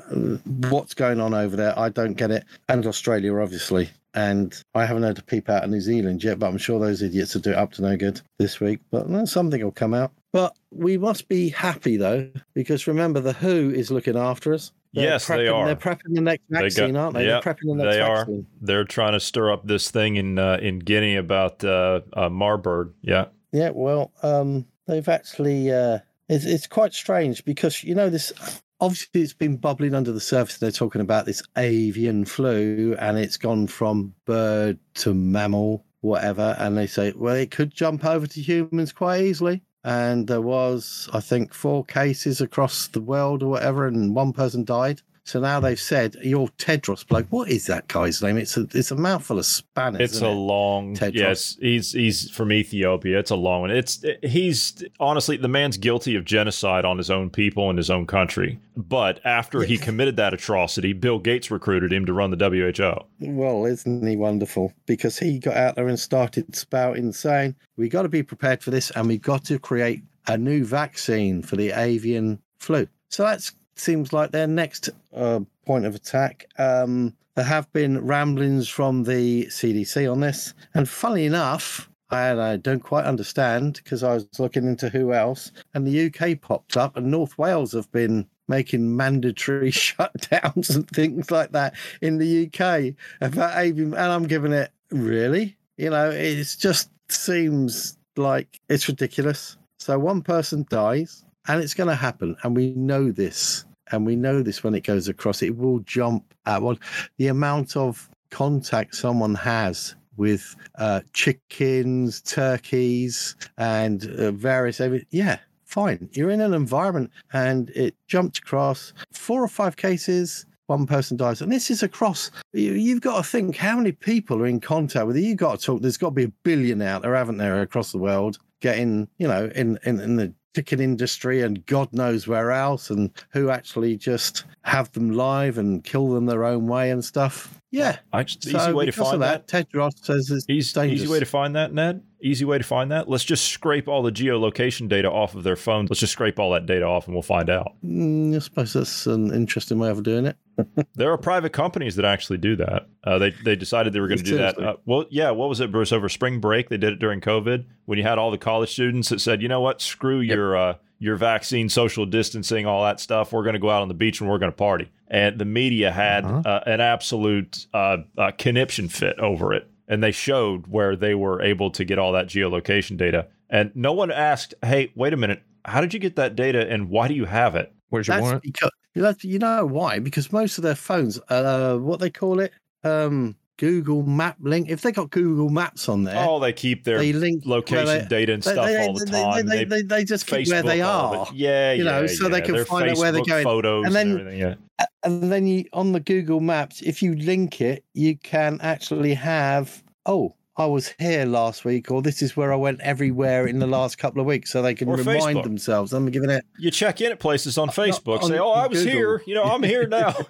what's going on over there? I don't get it. And Australia, obviously. And I haven't had a peep out of New Zealand yet, but I'm sure those idiots will do it up to no good this week. But well, something will come out. But we must be happy though, because remember the WHO is looking after us. They're yes, they are. They're prepping the next They got- vaccine, aren't they? Yep, they're prepping the next they are. vaccine. They're trying to stir up this thing in uh, in Guinea about uh, uh, Marburg. Yeah. Yeah, well, um, they've actually. Uh, it's it's quite strange because you know this. Obviously, it's been bubbling under the surface. They're talking about this avian flu, and it's gone from bird to mammal, whatever. And they say, well, it could jump over to humans quite easily. And there was, I think, four cases across the world or whatever, and one person died. So now they've said, "Your Tedros bloke, what is that guy's name? It's a it's a mouthful of Spanish. It's a long Tedros. yes. He's he's from Ethiopia. It's a long one. It's he's honestly the man's guilty of genocide on his own people and his own country. But after he committed that atrocity, Bill Gates recruited him to run the WHO. Well, isn't he wonderful? Because he got out there and started spouting, saying, We got to be prepared for this and we've got to create a new vaccine for the avian flu. So that seems like their next uh, point of attack. Um, there have been ramblings from the CDC on this. And funnily enough, I, I don't quite understand because I was looking into who else, and the UK popped up, and North Wales have been making mandatory shutdowns and things like that in the UK about avian, and I'm giving it really, you know, it just seems like it's ridiculous. So one person dies, and it's going to happen, and we know this, and we know this when it goes across, it will jump at one. The amount of contact someone has with uh, chickens, turkeys, and uh, various. Yeah, fine. You're in an environment and it jumped across four or five cases. One person dies, and this is across. You, you've got to think how many people are in contact with you. You've got to talk. There's got to be a billion out there, haven't there, across the world, getting you know in in, in the chicken industry and God knows where else, and who actually just have them live and kill them their own way and stuff. Yeah, I so easy way to find that, Tedros says it's Easy, dangerous. easy way to find that, Ned. Easy way to find that. Let's just scrape all the geolocation data off of their phones. Let's just scrape all that data off, and we'll find out. Mm, I suppose that's an interesting way of doing it. There are private companies that actually do that. Uh, they they decided they were going to do that. Uh, well, yeah. What was it, Bruce? Over spring break, they did it during COVID when you had all the college students that said, "You know what? Screw your uh, your vaccine, social distancing, all that stuff. We're going to go out on the beach and we're going to party." And the media had uh, an absolute uh, uh, conniption fit over it, and they showed where they were able to get all that geolocation data. And no one asked, "Hey, wait a minute, how did you get that data, and why do you have it?" Where's your That's because that's, you know why? Because most of their phones, uh, what they call it, um, Google Map link. If they got Google Maps on there, Oh, they keep their they link location they- data and stuff they- all the time. They, they, they just keep where they are. Yeah, you know, yeah, so they can Their find out where they're going. Photos and and, then, everything. Yeah. and then you on the Google Maps, if you link it, you can actually have oh. I was here last week, or this is where I went everywhere in the last couple of weeks, so they can Or remind Facebook. themselves. I'm giving it. You check in at places on Facebook, on say, "Oh, I was Google. here. You know, I'm here now."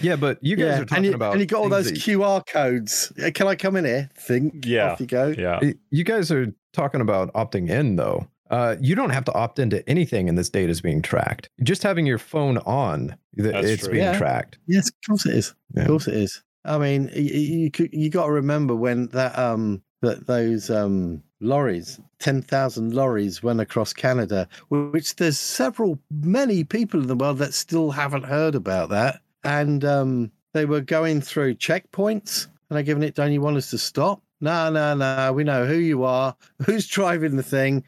Yeah, but you guys yeah, are talking and you, about and you got all those that- QR codes. Uh, Can I come in here? Think. Yeah. Off you go. Yeah. You guys are talking about opting in, though. Uh, you don't have to opt into anything, and this data is being tracked. Just having your phone on, That's it's true. being Yeah. tracked. Yes, of course it is. Yeah. Of course it is. I mean, you you, you got to remember when that um that those um lorries, ten thousand lorries, went across Canada, which there's several many people in the world that still haven't heard about that, and um they were going through checkpoints, and they're giving it. Don't you want us to stop? No, no, no. We know who you are. Who's driving the thing?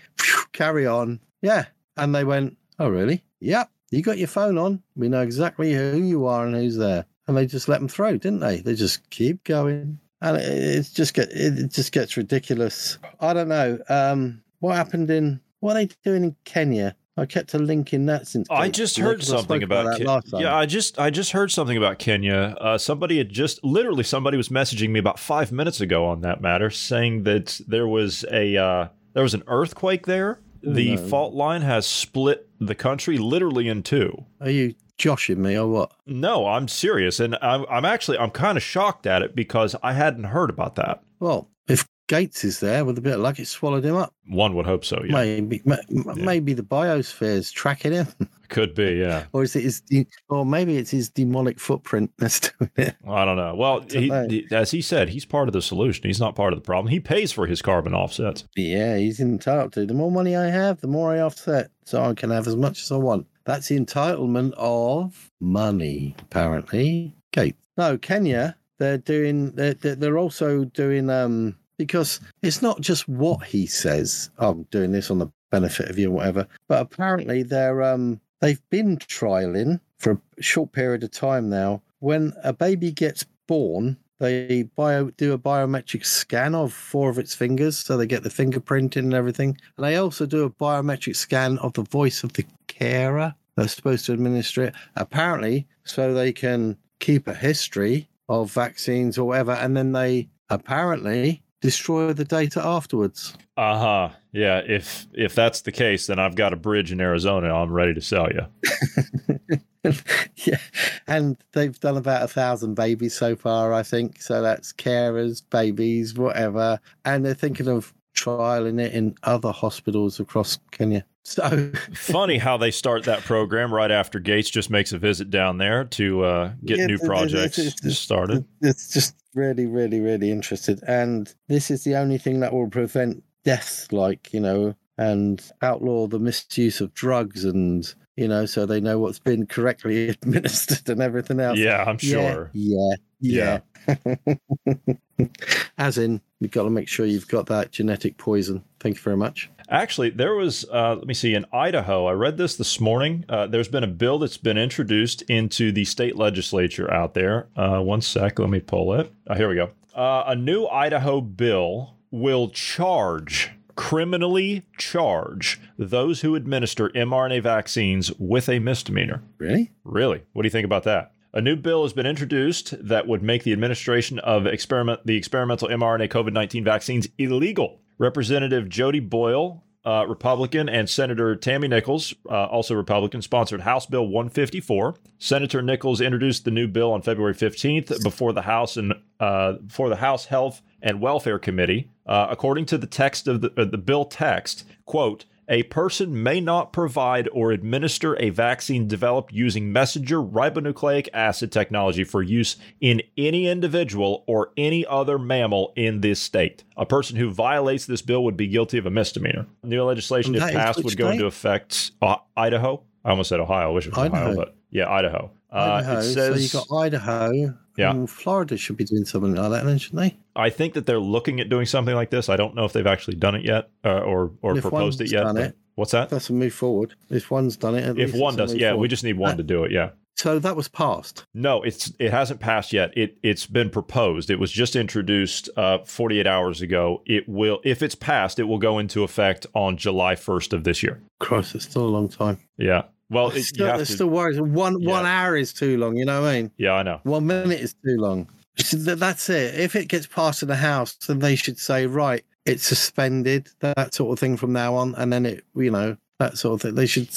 Carry on. Yeah. And they went, oh, really? Yep. You got your phone on. We know exactly who you are and who's there. And they just let them through, didn't they? They just keep going. And it, it just get it just gets ridiculous. I don't know. Um, what happened in what are they doing in Kenya? I kept a link in that since. I just heard something about, Ke- yeah. I just I just heard something about Kenya. Uh, somebody had just literally somebody was messaging me about five minutes ago on that matter, saying that there was a uh, there was an earthquake there. The no. fault line has split the country literally in two. Are you joshing me or what? No, I'm serious, and I'm I'm actually I'm kind of shocked at it because I hadn't heard about that. Well, if Gates is there with a bit of luck, it swallowed him up. One would hope so. Yeah, Maybe, ma- maybe the biosphere's tracking him, could be. Yeah, or is it his? Or maybe it's his demonic footprint that's doing it. I don't know. Well, he, know. as he said, he's part of the solution. He's not part of the problem. He pays for his carbon offsets. Yeah, he's entitled to. The more money I have, the more I offset, so I can have as much as I want. That's the entitlement of money, apparently. Gates. No, Kenya. They're doing. They're they're they're also doing. Um, because it's not just what he says. "Oh, I'm doing this on the benefit of you, or whatever. But apparently, they're um they've been trialing for a short period of time now. When a baby gets born, they bio do a biometric scan of four of its fingers, so they get the fingerprint and everything. And they also do a biometric scan of the voice of the carer that's supposed to administer it. Apparently, so they can keep a history of vaccines or whatever, and then they apparently destroy the data afterwards. Uh huh. Yeah. If if that's the case, then I've got a bridge in Arizona. I'm ready to sell you. yeah, and they've done about a thousand babies so far, I think. So that's carers, babies, whatever, and they're thinking of trialing it in other hospitals across Kenya. So Funny how they start that program right after Gates just makes a visit down there to uh, get Yeah, new it's- projects it's- it's- started. it's just really, really, really interested. And this is the only thing that will prevent deaths, like, you know, and outlaw the misuse of drugs and, you know, so they know what's been correctly administered and everything else. Yeah, I'm sure. Yeah. Yeah. As in, you've got to make sure you've got that genetic poison. Thank you very much. Actually, there was, uh, let me see, in Idaho, I read this this morning. Uh, there's been a bill that's been introduced into the state legislature out there. Uh, one sec, let me pull it. Oh, here we go. Uh, a new Idaho bill will charge, criminally charge, those who administer mRNA vaccines with a misdemeanor. Really? Really? What do you think about that? A new bill has been introduced that would make the administration of experiment the experimental mRNA COVID nineteen vaccines illegal. Representative Judy Boyle, uh, Republican, and Senator Tammy Nichols, uh, also Republican, sponsored House Bill 154. Senator Nichols introduced the new bill on February 15th before the House and uh, before the House Health and Welfare Committee. Uh, according to the text of the, uh, the bill text, quote. A person may not provide or administer a vaccine developed using messenger ribonucleic acid technology for use in any individual or any other mammal in this state. A person who violates this bill would be guilty of a misdemeanor. New legislation, if passed, would go into effect. Uh, Idaho. I almost said Ohio. I wish it was Ohio, but yeah, Idaho. Uh, Idaho. it so says you've got Idaho. Yeah. and Florida should be doing something like that, then, shouldn't they? I think that they're looking at doing something like this. I don't know if they've actually done it yet uh, or or If proposed it yet. it, What's that? That's a move forward. If one's done it, If one does, yeah, we just need one to do it. Yeah. So that was passed. No, it's it hasn't passed yet. It it's been proposed. It was just introduced uh, 48 hours ago. It will, if it's passed, it will go into effect on July 1st of this year. Christ, it's still a long time. Yeah. Well, it, still, you have there's to, still worries. One one hour is too long. You know what I mean? yeah, I know. One minute is too long. That's it. If it gets passed in the House, then they should say, right, it's suspended, that sort of thing from now on, and then it, you know, that sort of thing. They should.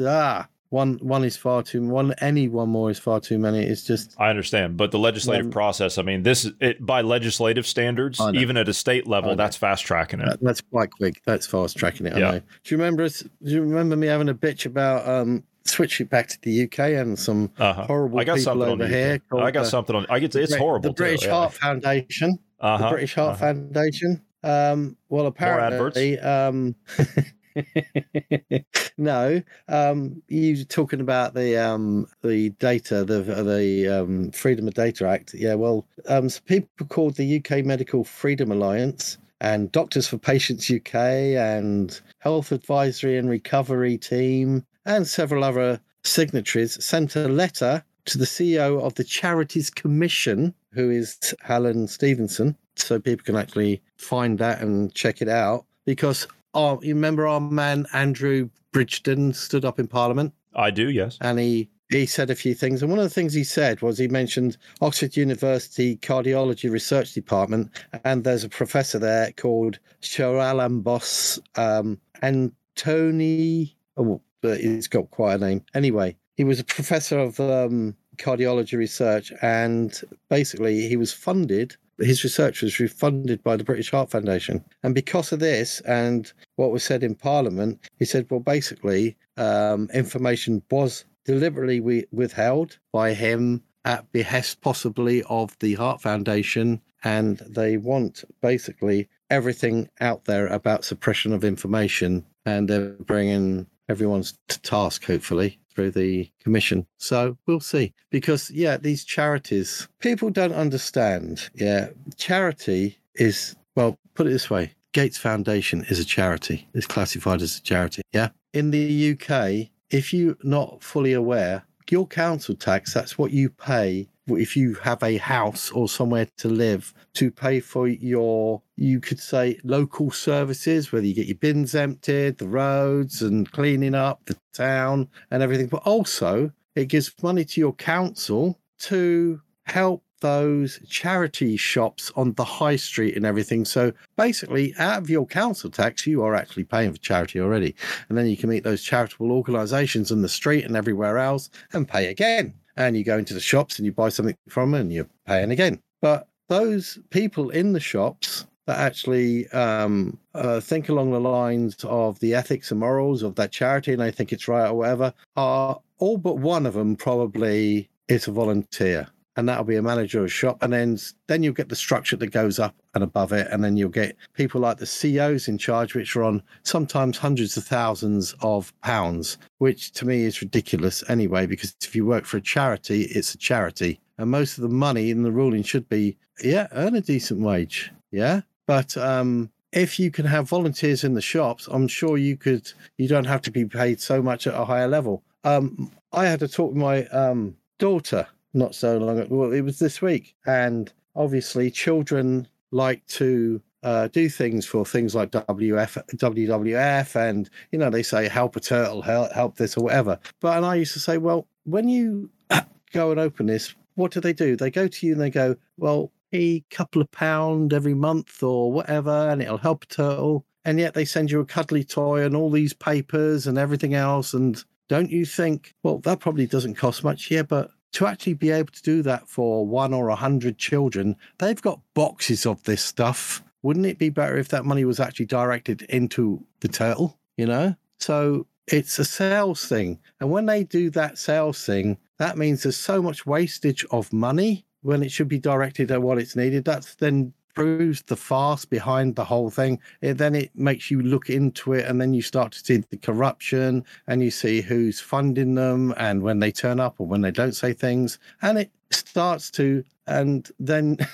Ah, one one is far too one. Any one more is far too many. It's just I understand, but the legislative Um, process. I mean, this is it by legislative standards, even at a state level, that's fast tracking it. that, that's quite quick. That's fast tracking it. I Yeah. know. Do you remember? us- Do you remember me having a bitch about um switching back to the UK and some Uh-huh. horrible I got people something over the here? I got uh, something on. I get. It's Brit- horrible. The British too, yeah. Heart Foundation. Uh-huh, The British Heart uh-huh. Foundation. Um, well, apparently, um, no, um, you talking about the um, the data, the the um, Freedom of Data Act. Yeah, well, um, some people called the UK Medical Freedom Alliance and Doctors for Patients UK and Health Advisory and Recovery Team and several other signatories sent a letter to the CEO of the Charities Commission, who is Helen Stephenson, so people can actually find that and check it out. Because our, you remember our man Andrew Bridgen stood up in Parliament? I do, yes. And he he said a few things. And one of the things he said was he mentioned Oxford University Cardiology Research Department, and there's a professor there called Charalambos um, Antoniades. Oh, he's got quite a name. Anyway, he was a professor of um, cardiology research, and basically he was funded. His research was funded by the British Heart Foundation, and because of this and what was said in Parliament, he said, well, basically, um, information was deliberately we- withheld by him at behest possibly of the Heart Foundation, and they want basically everything out there about suppression of information, and they're bringing everyone's to task, hopefully, through the commission. So we'll see. Because, yeah, these charities, people don't understand. Yeah, charity is, well, put it this way Gates Foundation is a charity, it's classified as a charity. Yeah. In the UK, if you're not fully aware, your council tax, that's what you pay if you have a house or somewhere to live to pay for your you could say local services whether you get your bins emptied the roads and cleaning up the town and everything but also it gives money to your council to help those charity shops on the high street and everything. So basically, out of your council tax, you are actually paying for charity already. And then you can meet those charitable organizations in the street and everywhere else and pay again. And you go into the shops and you buy something from them and you're paying again. But those people in the shops that actually um, uh, think along the lines of the ethics and morals of that charity and they think it's right or whatever are all but one of them probably is a volunteer and that'll be a manager of a shop. And then then you'll get the structure that goes up and above it. And then you'll get people like the CEOs in charge which are on sometimes hundreds of thousands of pounds which to me is ridiculous anyway because if you work for a charity it's a charity. And most of the money in the ruling should be yeah earn a decent wage. Yeah? But um if you can have volunteers in the shops i'm sure you could you don't have to be paid so much at a higher level. Um i had to talk with my um daughter not so long ago. Well, it was this week. And obviously, children like to uh, do things for things like WF, WWF, and you know they say help a turtle, help, help this or whatever. But and I used to say, well, when you go and open this, what do they do? They go to you and they go, well, a couple of pound every month or whatever, and it'll help a turtle. And yet they send you a cuddly toy and all these papers and everything else. And don't you think, well, that probably doesn't cost much? Yeah, but to actually be able to do that for one or a hundred children, they've got boxes of this stuff. Wouldn't it be better if that money was actually directed into the turtle? You know? So it's a sales thing. And when they do that sales thing, that means there's so much wastage of money when it should be directed at what it's needed. That's then proves the farce behind the whole thing. It, then it makes you look into it, and then you start to see the corruption, and you see who's funding them, and when they turn up or when they don't say things, and it starts to, and then.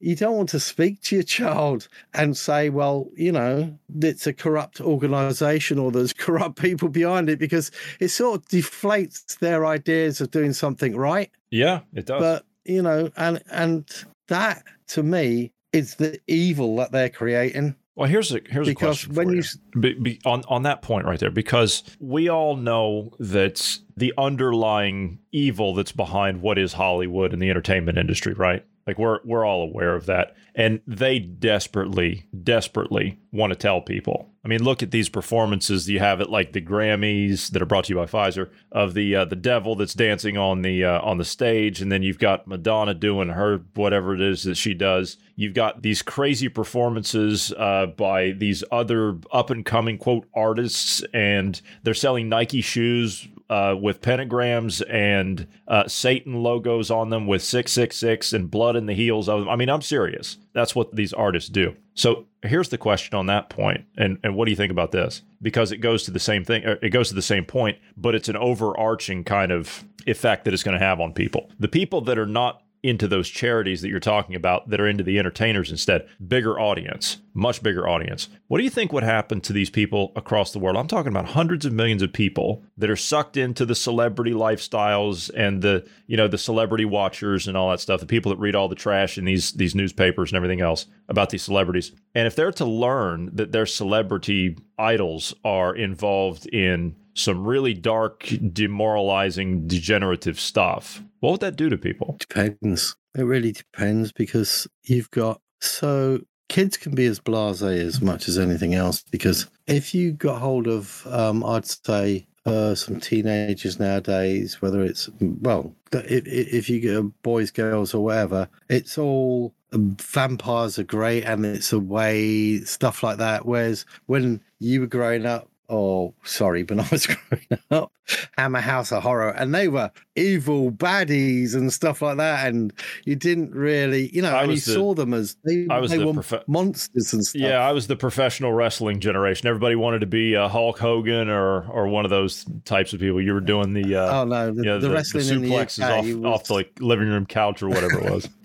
you don't want to speak to your child and say, well, you know, it's a corrupt organization or there's corrupt people behind it because it sort of deflates their ideas of doing something right. Yeah, it does. But, you know, and and that to me is the evil that they're creating. Well, here's a here's because a question when for you, you. Be, be, on on that point right there, because we all know that the underlying evil that's behind what is Hollywood and the entertainment industry, right? Like we're we're all aware of that, and they desperately, desperately want to tell people. I mean, look at these performances you have at like the Grammys that are brought to you by Pfizer of the uh, the devil that's dancing on the uh, on the stage, and then you've got Madonna doing her whatever it is that she does. You've got these crazy performances uh, by these other up and coming quote artists, and they're selling Nike shoes uh, with pentagrams and uh, Satan logos on them with 666 and blood in the heels of them. I mean, I'm serious. That's what these artists do. So here's the question on that point, and and what do you think about this? Because it goes to the same thing. It goes to the same point, but it's an overarching kind of effect that it's going to have on people. The people that are not into those charities that you're talking about that are into the entertainers instead. Bigger audience, much bigger audience. What do you think would happen to these people across the world? I'm talking about hundreds of millions of people that are sucked into the celebrity lifestyles and the, you know, the celebrity watchers and all that stuff, the people that read all the trash in these these newspapers and everything else about these celebrities. And if they're to learn that their celebrity idols are involved in some really dark, demoralizing, degenerative stuff. What would that do to people? Depends. It really depends because you've got so kids can be as blasé as much as anything else because if you got hold of, um, I'd say, uh, some teenagers nowadays, whether it's well, if, if you get boys, girls, or whatever, it's all vampires are great and it's a way stuff like that. Whereas when you were growing up, oh sorry when i was growing up hammer house of horror and they were evil baddies and stuff like that and you didn't really you know I and you the, saw them as they, I was they the were prof- monsters and stuff. Yeah i was the professional wrestling generation. Everybody wanted to be uh, hulk hogan or or one of those types of people. You were doing the uh, oh no the, you know, the, wrestling the suplexes the off, was... off the like, living room couch or whatever it was.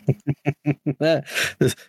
The,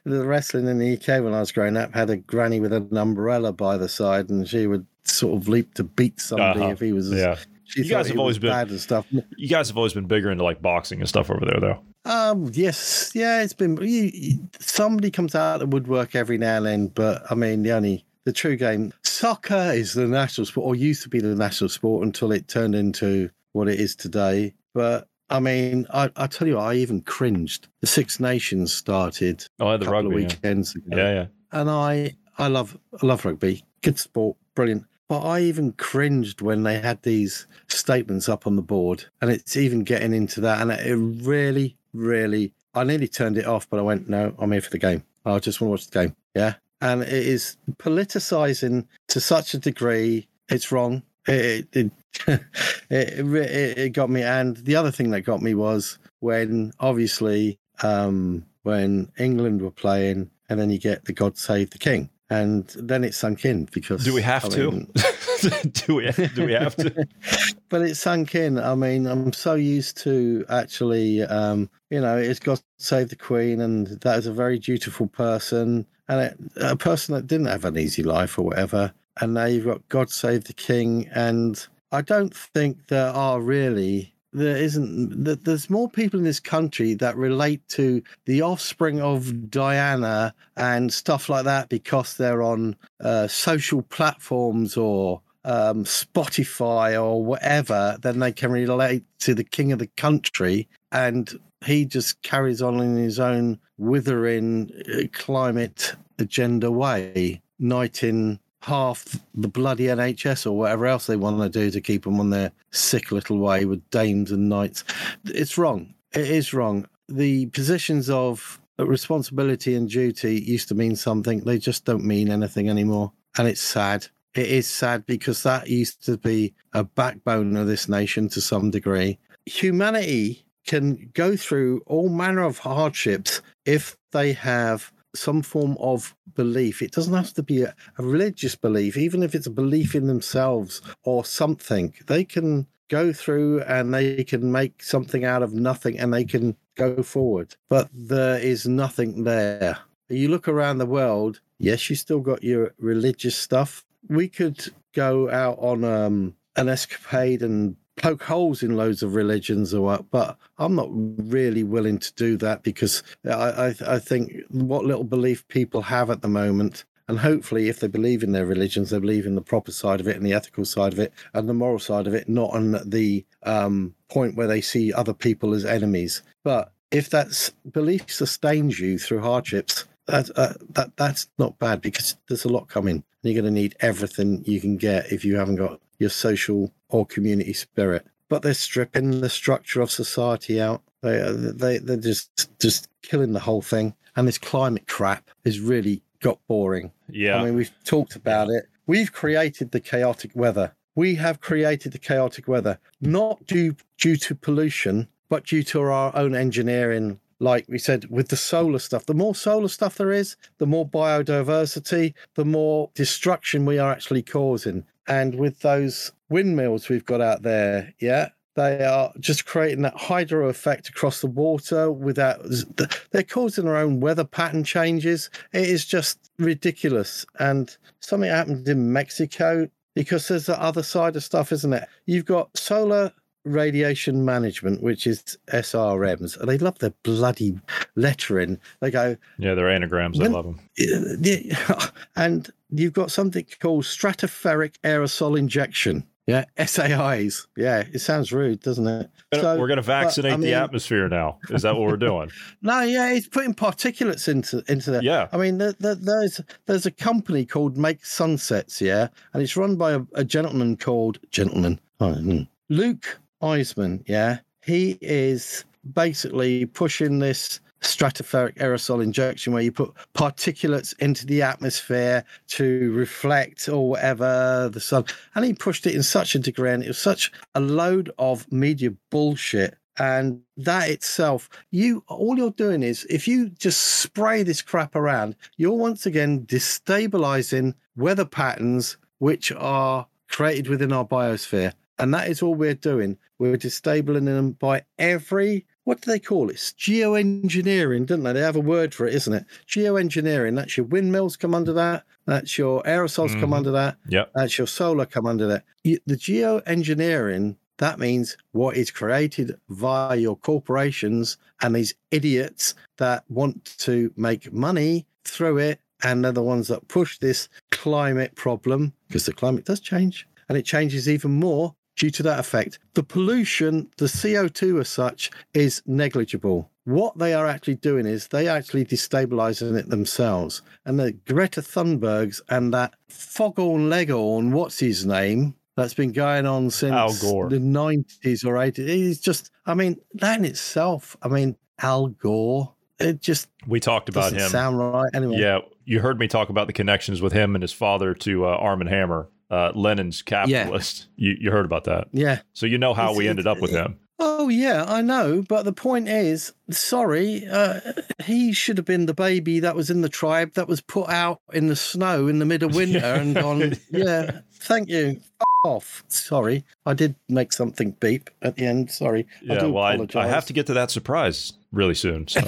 the wrestling in the UK when I was growing up had a granny with an umbrella by the side, and she would sort of leap to beat somebody uh-huh. if he was. Yeah. you guys have always been bad and stuff. You guys have always been bigger into like boxing and stuff over there, though. Um. Yes. Yeah. It's been. You, you, somebody comes out of woodwork every now and then, but I mean, the only the true game. Soccer is the national sport, or used to be the national sport until it turned into what it is today. But I mean, I, I tell you, I even cringed. The Six Nations started oh, a couple rugby, weekends yeah. ago. Yeah, yeah. And I, I love, I love rugby. Good sport, brilliant. But I even cringed when they had these statements up on the board, and it's even getting into that. And it really, really, I nearly turned it off, but I went, no, I'm here for the game. I just want to watch the game. Yeah. And it is politicizing to such a degree, it's wrong. It, it, it, it, it got me. And the other thing that got me was when, obviously, um, when England were playing, and then you get the God Save the King and then it sunk in because do we have I to? mean, do we do we have to? But it sunk in. I mean i'm so used to actually um you know it's got save the queen and that is a very dutiful person and it, a person that didn't have an easy life or whatever. And now you've got god save the king and i don't think there are really there isn't there's more people in this country that relate to the offspring of Diana and stuff like that because they're on uh, social platforms or um, Spotify or whatever, then they can relate to the king of the country. And he just carries on in his own withering uh, climate agenda way, knighting half the bloody NHS or whatever else they want to do to keep them on their sick little way with dames and knights. It's wrong. It is wrong. The positions of responsibility and duty used to mean something. They just don't mean anything anymore. And it's sad. It is sad because that used to be a backbone of this nation to some degree. Humanity can go through all manner of hardships if they have some form of belief. It doesn't have to be a, a, religious belief, even if it's a belief in themselves or something. They can go through and they can make something out of nothing and they can go forward. But there is nothing there. You look around the world, yes, you still got your religious stuff. We could go out on um, an escapade and poke holes in loads of religions or what, but I'm not really willing to do that because I, I, I think what little belief people have at the moment and hopefully, if they believe in their religions, they believe in the proper side of it and the ethical side of it and the moral side of it, not on the um, point where they see other people as enemies. But if that belief sustains you through hardships, that, uh, that that's not bad because there's a lot coming. You're going to need everything you can get if you haven't got your social or community spirit. But they're stripping the structure of society out. They uh, they they're just just killing the whole thing. And this climate crap has really got boring. Yeah, I mean we've talked about it. We've created the chaotic weather. We have created the chaotic weather not due due to pollution, but due to our own engineering like we said with the solar stuff the more solar stuff there is the more biodiversity the more destruction we are actually causing and with those windmills we've got out there, yeah, They are just creating that hydro effect across the water without. They're causing their own weather pattern changes. It is just ridiculous. And something happened in Mexico because there's the other side of stuff, isn't it? You've got solar radiation management, which is SRMs. They love their bloody lettering. They go, Yeah, they're anagrams. I love them. yeah, and you've got something called stratospheric aerosol injection. Yeah, SAIs. Yeah, it sounds rude, doesn't it? So, we're going to but, vaccinate I the atmosphere now. Is that what we're doing? No, yeah, it's putting particulates into into there. Yeah. I mean, there, there, there's there's a company called Make Sunsets, yeah, and it's run by a, a gentleman called gentleman oh, hmm, Luke Iseman. Yeah, he is basically pushing this stratospheric aerosol injection where you put particulates into the atmosphere to reflect or whatever the sun. And he pushed it in such a degree and it was such a load of media bullshit. And that itself you all you're doing is if you just spray this crap around you're once again destabilizing weather patterns which are created within our biosphere. And that is all we're doing. We're destabilizing them by every what do they call it? It's geoengineering, don't they? They have a word for it, isn't it? Geoengineering. That's your windmills come under that. That's your aerosols come Mhm. under that. Yep. That's your solar come under that. You, the geoengineering, that means what is created via your corporations and these idiots that want to make money through it. And they're the ones that push this climate problem because the climate does change and it changes even more due to that effect. The pollution, the CO2 as such, is negligible. What they are actually doing is they actually destabilizing it themselves. And the Greta Thunbergs and that Foghorn Leghorn, what's his name? That's been going on since the 90s or 80s. It's just, I mean, that in itself, I mean, Al Gore, it just We talked about doesn't him. sound right. Anyway, Yeah, you heard me talk about the connections with him and his father to uh, Armand Hammer, uh, Lenin's capitalist. You you heard about that? Yeah. So you know how It's- we ended up with him. Oh yeah, I know, but the point is, sorry, uh, he should have been the baby that was in the tribe that was put out in the snow in the mid of winter and gone. Yeah, thank you. F- off. Sorry, I did make something beep at the end. Sorry, I Yeah, do well, I. I have to get to that surprise really soon. So.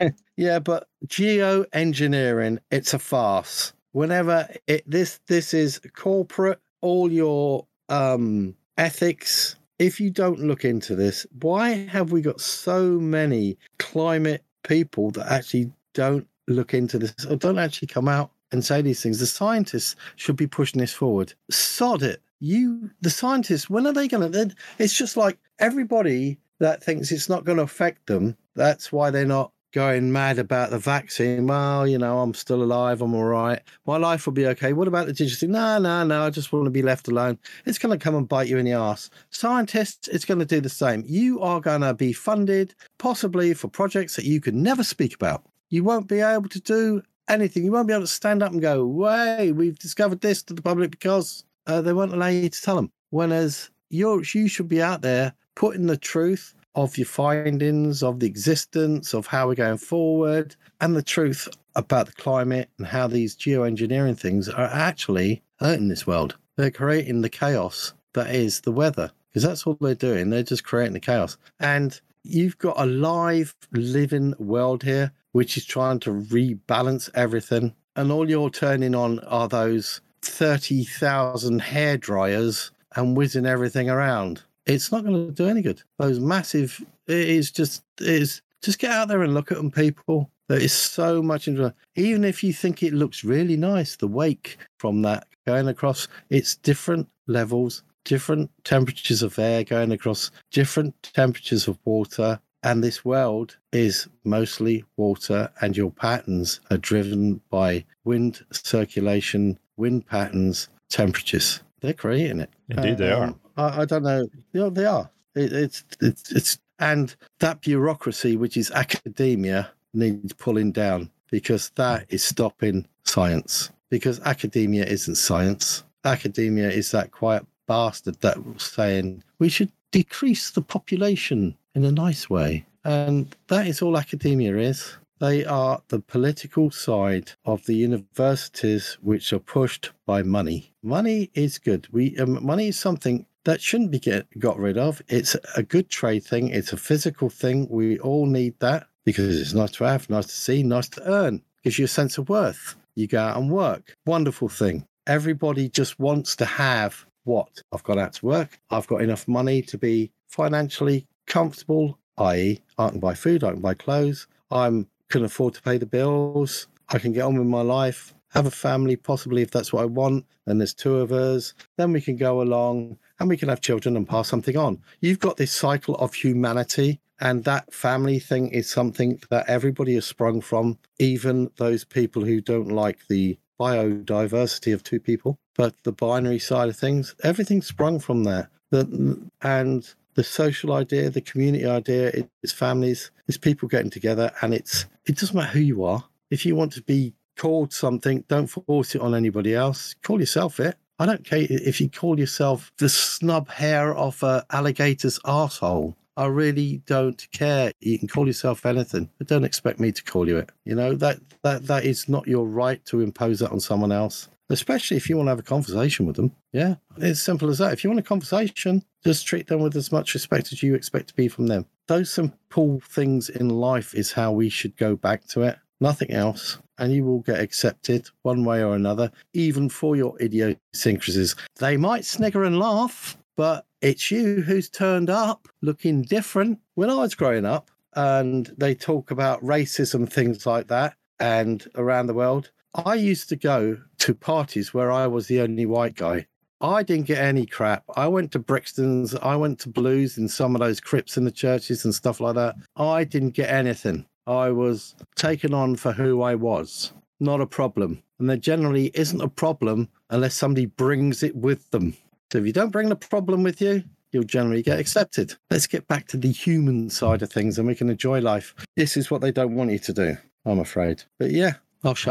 Yeah, but geoengineering, it's a farce. Whenever it this this is corporate, all your um ethics. If you don't look into this, why have we got so many climate people that actually don't look into this or don't actually come out and say these things? The scientists should be pushing this forward. Sod it. You, the scientists, when are they going to? It's just like everybody that thinks it's not going to affect them. That's why they're not going mad about the vaccine. Well, you know, I'm still alive. I'm all right. My life will be okay. What about the digital thing? No, no, no. I just want to be left alone. It's going to come and bite you in the ass. Scientists, it's going to do the same. You are going to be funded possibly for projects that you could never speak about. You won't be able to do anything. You won't be able to stand up and go, "Way, we've discovered this to the public," because uh, they won't allow you to tell them. Whereas you're, you should be out there putting the truth of your findings, of the existence, of how we're going forward, and the truth about the climate and how these geoengineering things are actually hurting this world. They're creating the chaos that is the weather, because that's all they're doing. They're just creating the chaos. And you've got a live, living world here, which is trying to rebalance everything. And all you're turning on are those 30,000 hair dryers and whizzing everything around. It's not going to do any good. Those massive, it is just, it is, just get out there and look at them, people. There is so much Even if you think it looks really nice, the wake from that going across, it's different levels, different temperatures of air going across, different temperatures of water. And this world is mostly water, and your patterns are driven by wind circulation, wind patterns, temperatures. They're creating it. Indeed, they are. Um, I, I don't know. You know, they are. It, it's it's it's and that bureaucracy, which is academia, needs pulling down because that is stopping science. Because academia isn't science. Academia is that quiet bastard that was saying we should decrease the population in a nice way, and that is all academia is. They are the political side of the universities which are pushed by money. Money is good. We um, money is something that shouldn't be get, got rid of. It's a good trade thing. It's a physical thing. We all need that because it's nice to have, nice to see, nice to earn. Gives you a sense of worth. You go out and work. Wonderful thing. Everybody just wants to have what? I've got out to work. I've got enough money to be financially comfortable, i.e., I can buy food, I can buy clothes, I can afford to pay the bills, I can get on with my life, have a family, possibly if that's what I want, and there's two of us, then we can go along and we can have children and pass something on. You've got this cycle of humanity, and that family thing is something that everybody has sprung from, even those people who don't like the biodiversity of two people, but the binary side of things, everything sprung from there. The, and the social idea, the community idea, it's families, it's people getting together, and it's it doesn't matter who you are. If you want to be called something, don't force it on anybody else. Call yourself it. I don't care if you call yourself the snub hair of an alligator's asshole. I really don't care. You can call yourself anything, but don't expect me to call you it. You know that that that is not your right to impose that on someone else. Especially if you want to have a conversation with them. Yeah, it's simple as that. If you want a conversation, just treat them with as much respect as you expect to be from them. Those simple things in life is how we should go back to it. Nothing else and you will get accepted one way or another, even for your idiosyncrasies. They might snigger and laugh, but it's you who's turned up looking different. When I was growing up, and they talk about racism, things like that, and around the world, I used to go to parties where I was the only white guy. I didn't get any crap. I went to Brixton's, I went to Blues in some of those crypts in the churches and stuff like that. I didn't get anything. I was taken on for who I was. Not a problem. And there generally isn't a problem unless somebody brings it with them. So if you don't bring the problem with you, you'll generally get accepted. Let's get back to the human side of things and we can enjoy life. This is what they don't want you to do, I'm afraid. But yeah,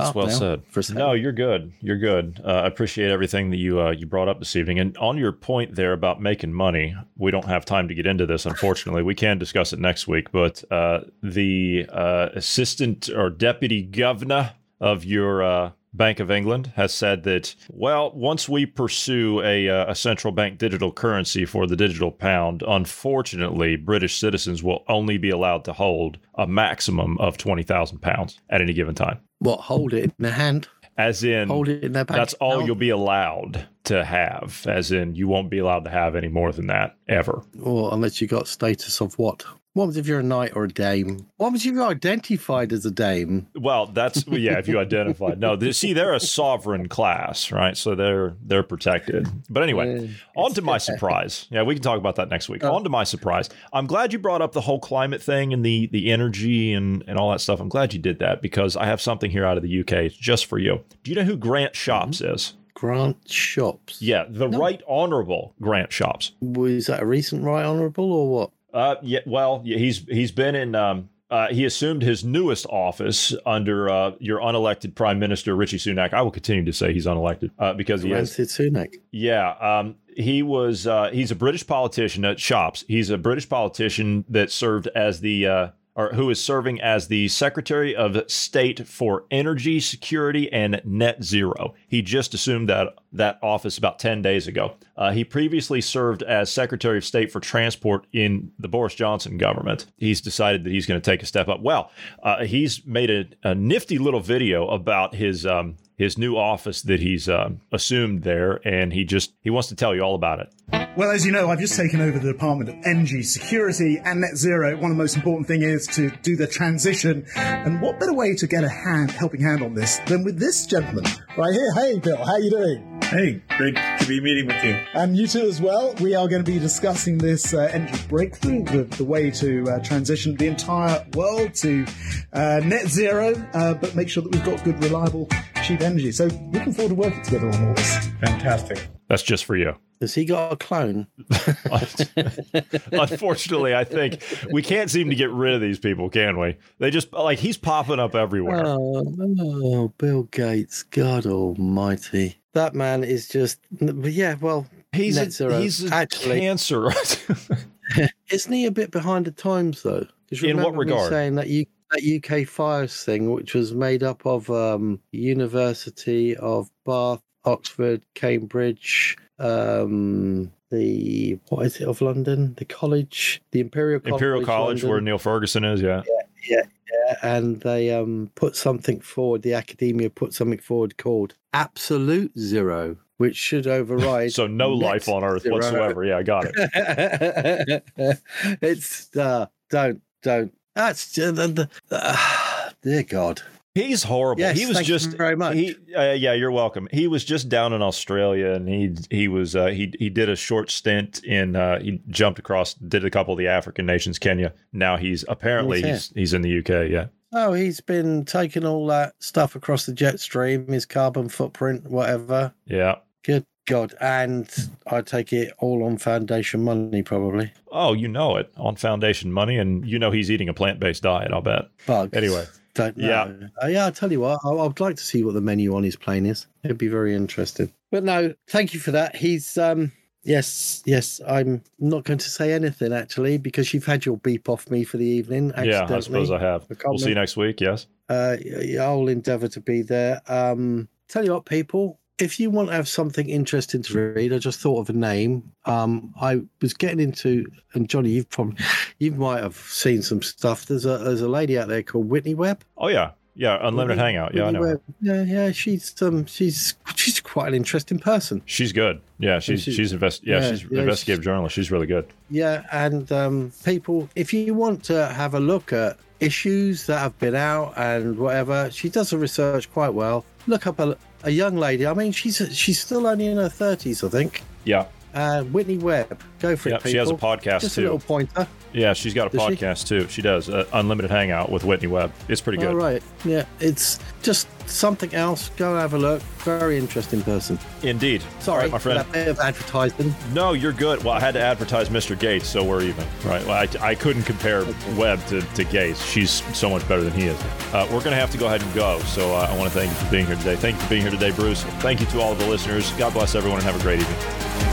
That's well now said. For. No, you're good. You're good. Uh, I appreciate everything that you uh, you brought up this evening. And on your point there about making money, we don't have time to get into this. Unfortunately, we can discuss it next week. But uh, the uh, assistant or deputy governor of your uh, Bank of England has said that, well, once we pursue a, uh, a central bank digital currency for the digital pound, unfortunately, British citizens will only be allowed to hold a maximum of 20,000 pounds at any given time. What, hold it in the hand? As in, Hold it in their bank that's all account? you'll be allowed to have, as in, you won't be allowed to have any more than that ever. Or unless you got status of what? What happens if you're a knight or a dame? What was if you're identified as a dame? Well, that's yeah. If you identify, no, they, see, they're a sovereign class, right? So they're they're protected. But anyway, on to my surprise. Yeah, we can talk about that next week. Oh. On to my surprise. I'm glad you brought up the whole climate thing and the the energy and and all that stuff. I'm glad you did that because I have something here out of the UK. Just for you. Do you know who Grant Shapps mm-hmm. is? Grant Shapps. Yeah, the Right Honourable Grant Shapps. Was that a recent right honourable or what? Uh, yeah. Well, yeah, he's he's been in. Um, uh, he assumed his newest office under uh, your unelected Prime Minister Rishi Sunak. I will continue to say he's unelected uh, because he is. Sunak. Yeah, um, he was. Uh, he's a British politician at Shapps. He's a British politician that served as the. Uh, or who is serving as the Secretary of State for Energy Security and Net Zero. He just assumed that that office about 10 days ago. Uh, he previously served as Secretary of State for Transport in the Boris Johnson government. He's decided that he's going to take a step up. Well, uh, he's made a, a nifty little video about his um, his new office that he's um, assumed there, and he just he wants to tell you all about it. Well, as you know, I've just taken over the Department of Energy Security and Net Zero. One of the most important things is to do the transition. And what better way to get a hand, helping hand on this than with this gentleman right here? Hey, Bill, how you doing? Hey, great to be meeting with you. And you too as well. We are going to be discussing this uh, energy breakthrough, the, the way to uh, transition the entire world to uh, net zero, uh, but make sure that we've got good, reliable, cheap energy. So looking forward to working together on all this. Fantastic. That's just for you. Has he got a clone? Unfortunately, I think we can't seem to get rid of these people, can we? They just like he's popping up everywhere. Oh, oh, Bill Gates, God Almighty! That man is just. But yeah, well, He's net a, zero. he's a actually. cancer. Isn't he a bit behind the times though? In what regard? Saying that you that UK fires thing, which was made up of um, University of Bath, Oxford, Cambridge, um, the what is it of London? The college, the Imperial College. Imperial College, London. where Neil Ferguson is. Yeah. yeah, yeah, and they um put something forward. The academia put something forward called absolute zero, which should override. So no life on Earth zero. whatsoever. Yeah, I got it. it's uh, don't don't. That's uh, the- uh, dear God. He's horrible. Yes, he was just very much. He, uh, yeah, you're welcome. He was just down in Australia, and he he was uh, he he did a short stint in. Uh, he jumped across, did a couple of the African nations, Kenya. Now he's apparently He's he's he's in the UK. Yeah, Oh, he's been taking all that stuff across the jet stream, his carbon footprint, whatever. yeah. Good God. And I take it all on foundation money, probably. Oh, you know it on Foundation money, and you know he's eating a plant based diet. I'll bet. Bugs. Anyway, Don't know. Yeah. Uh, yeah, I'll tell you what, I, I'd like to see what the menu on his plane is. It'd be very interesting. But no, thank you for that. He's, um, yes, yes, I'm not going to say anything actually because you've had your beep off me for the evening. yeah, I suppose I have. We'll see you next week. Yes. Uh, I'll endeavour to be there. Um, tell you what, people, if you want to have something interesting to read, I just thought of a name. Um, I was getting into, and Johnny, you've probably, you might have seen some stuff. There's a there's a lady out there called Whitney Webb. Oh yeah, yeah. Unlimited Whitney- Hangout. Yeah, I know. Webb. Yeah, yeah. She's um, she's she's quite an interesting person. She's good. Yeah, she's She- she's invest. Yeah, yeah, she's yeah, investigative journalist. She's really good. Yeah, and um, people, if you want to have a look at issues that have been out and whatever, she does the research quite well. Look up a, a young lady. I mean, she's she's still only in her thirties, I think. Yeah. Uh, Whitney Webb, go for Yep, it. People. she has a podcast, Just too. a little pointer. Yeah, she's got a Does she? podcast too. She does uh, Unlimited Hangout with Whitney Webb. It's pretty good. All right. Yeah, it's just something else. Go have a look. Very interesting person. Indeed. Sorry, right, my friend. that bit of advertising. No, you're good. Well, I had to advertise Mr. Gates, so we're even. Right. Well, I, I couldn't compare Webb to, to Gates. She's so much better than he is. Uh, we're going to have to go ahead and go. So uh, I want to thank you for being here today. Thank you for being here today, Bruce. Thank you to all of the listeners. God bless everyone and have a great evening.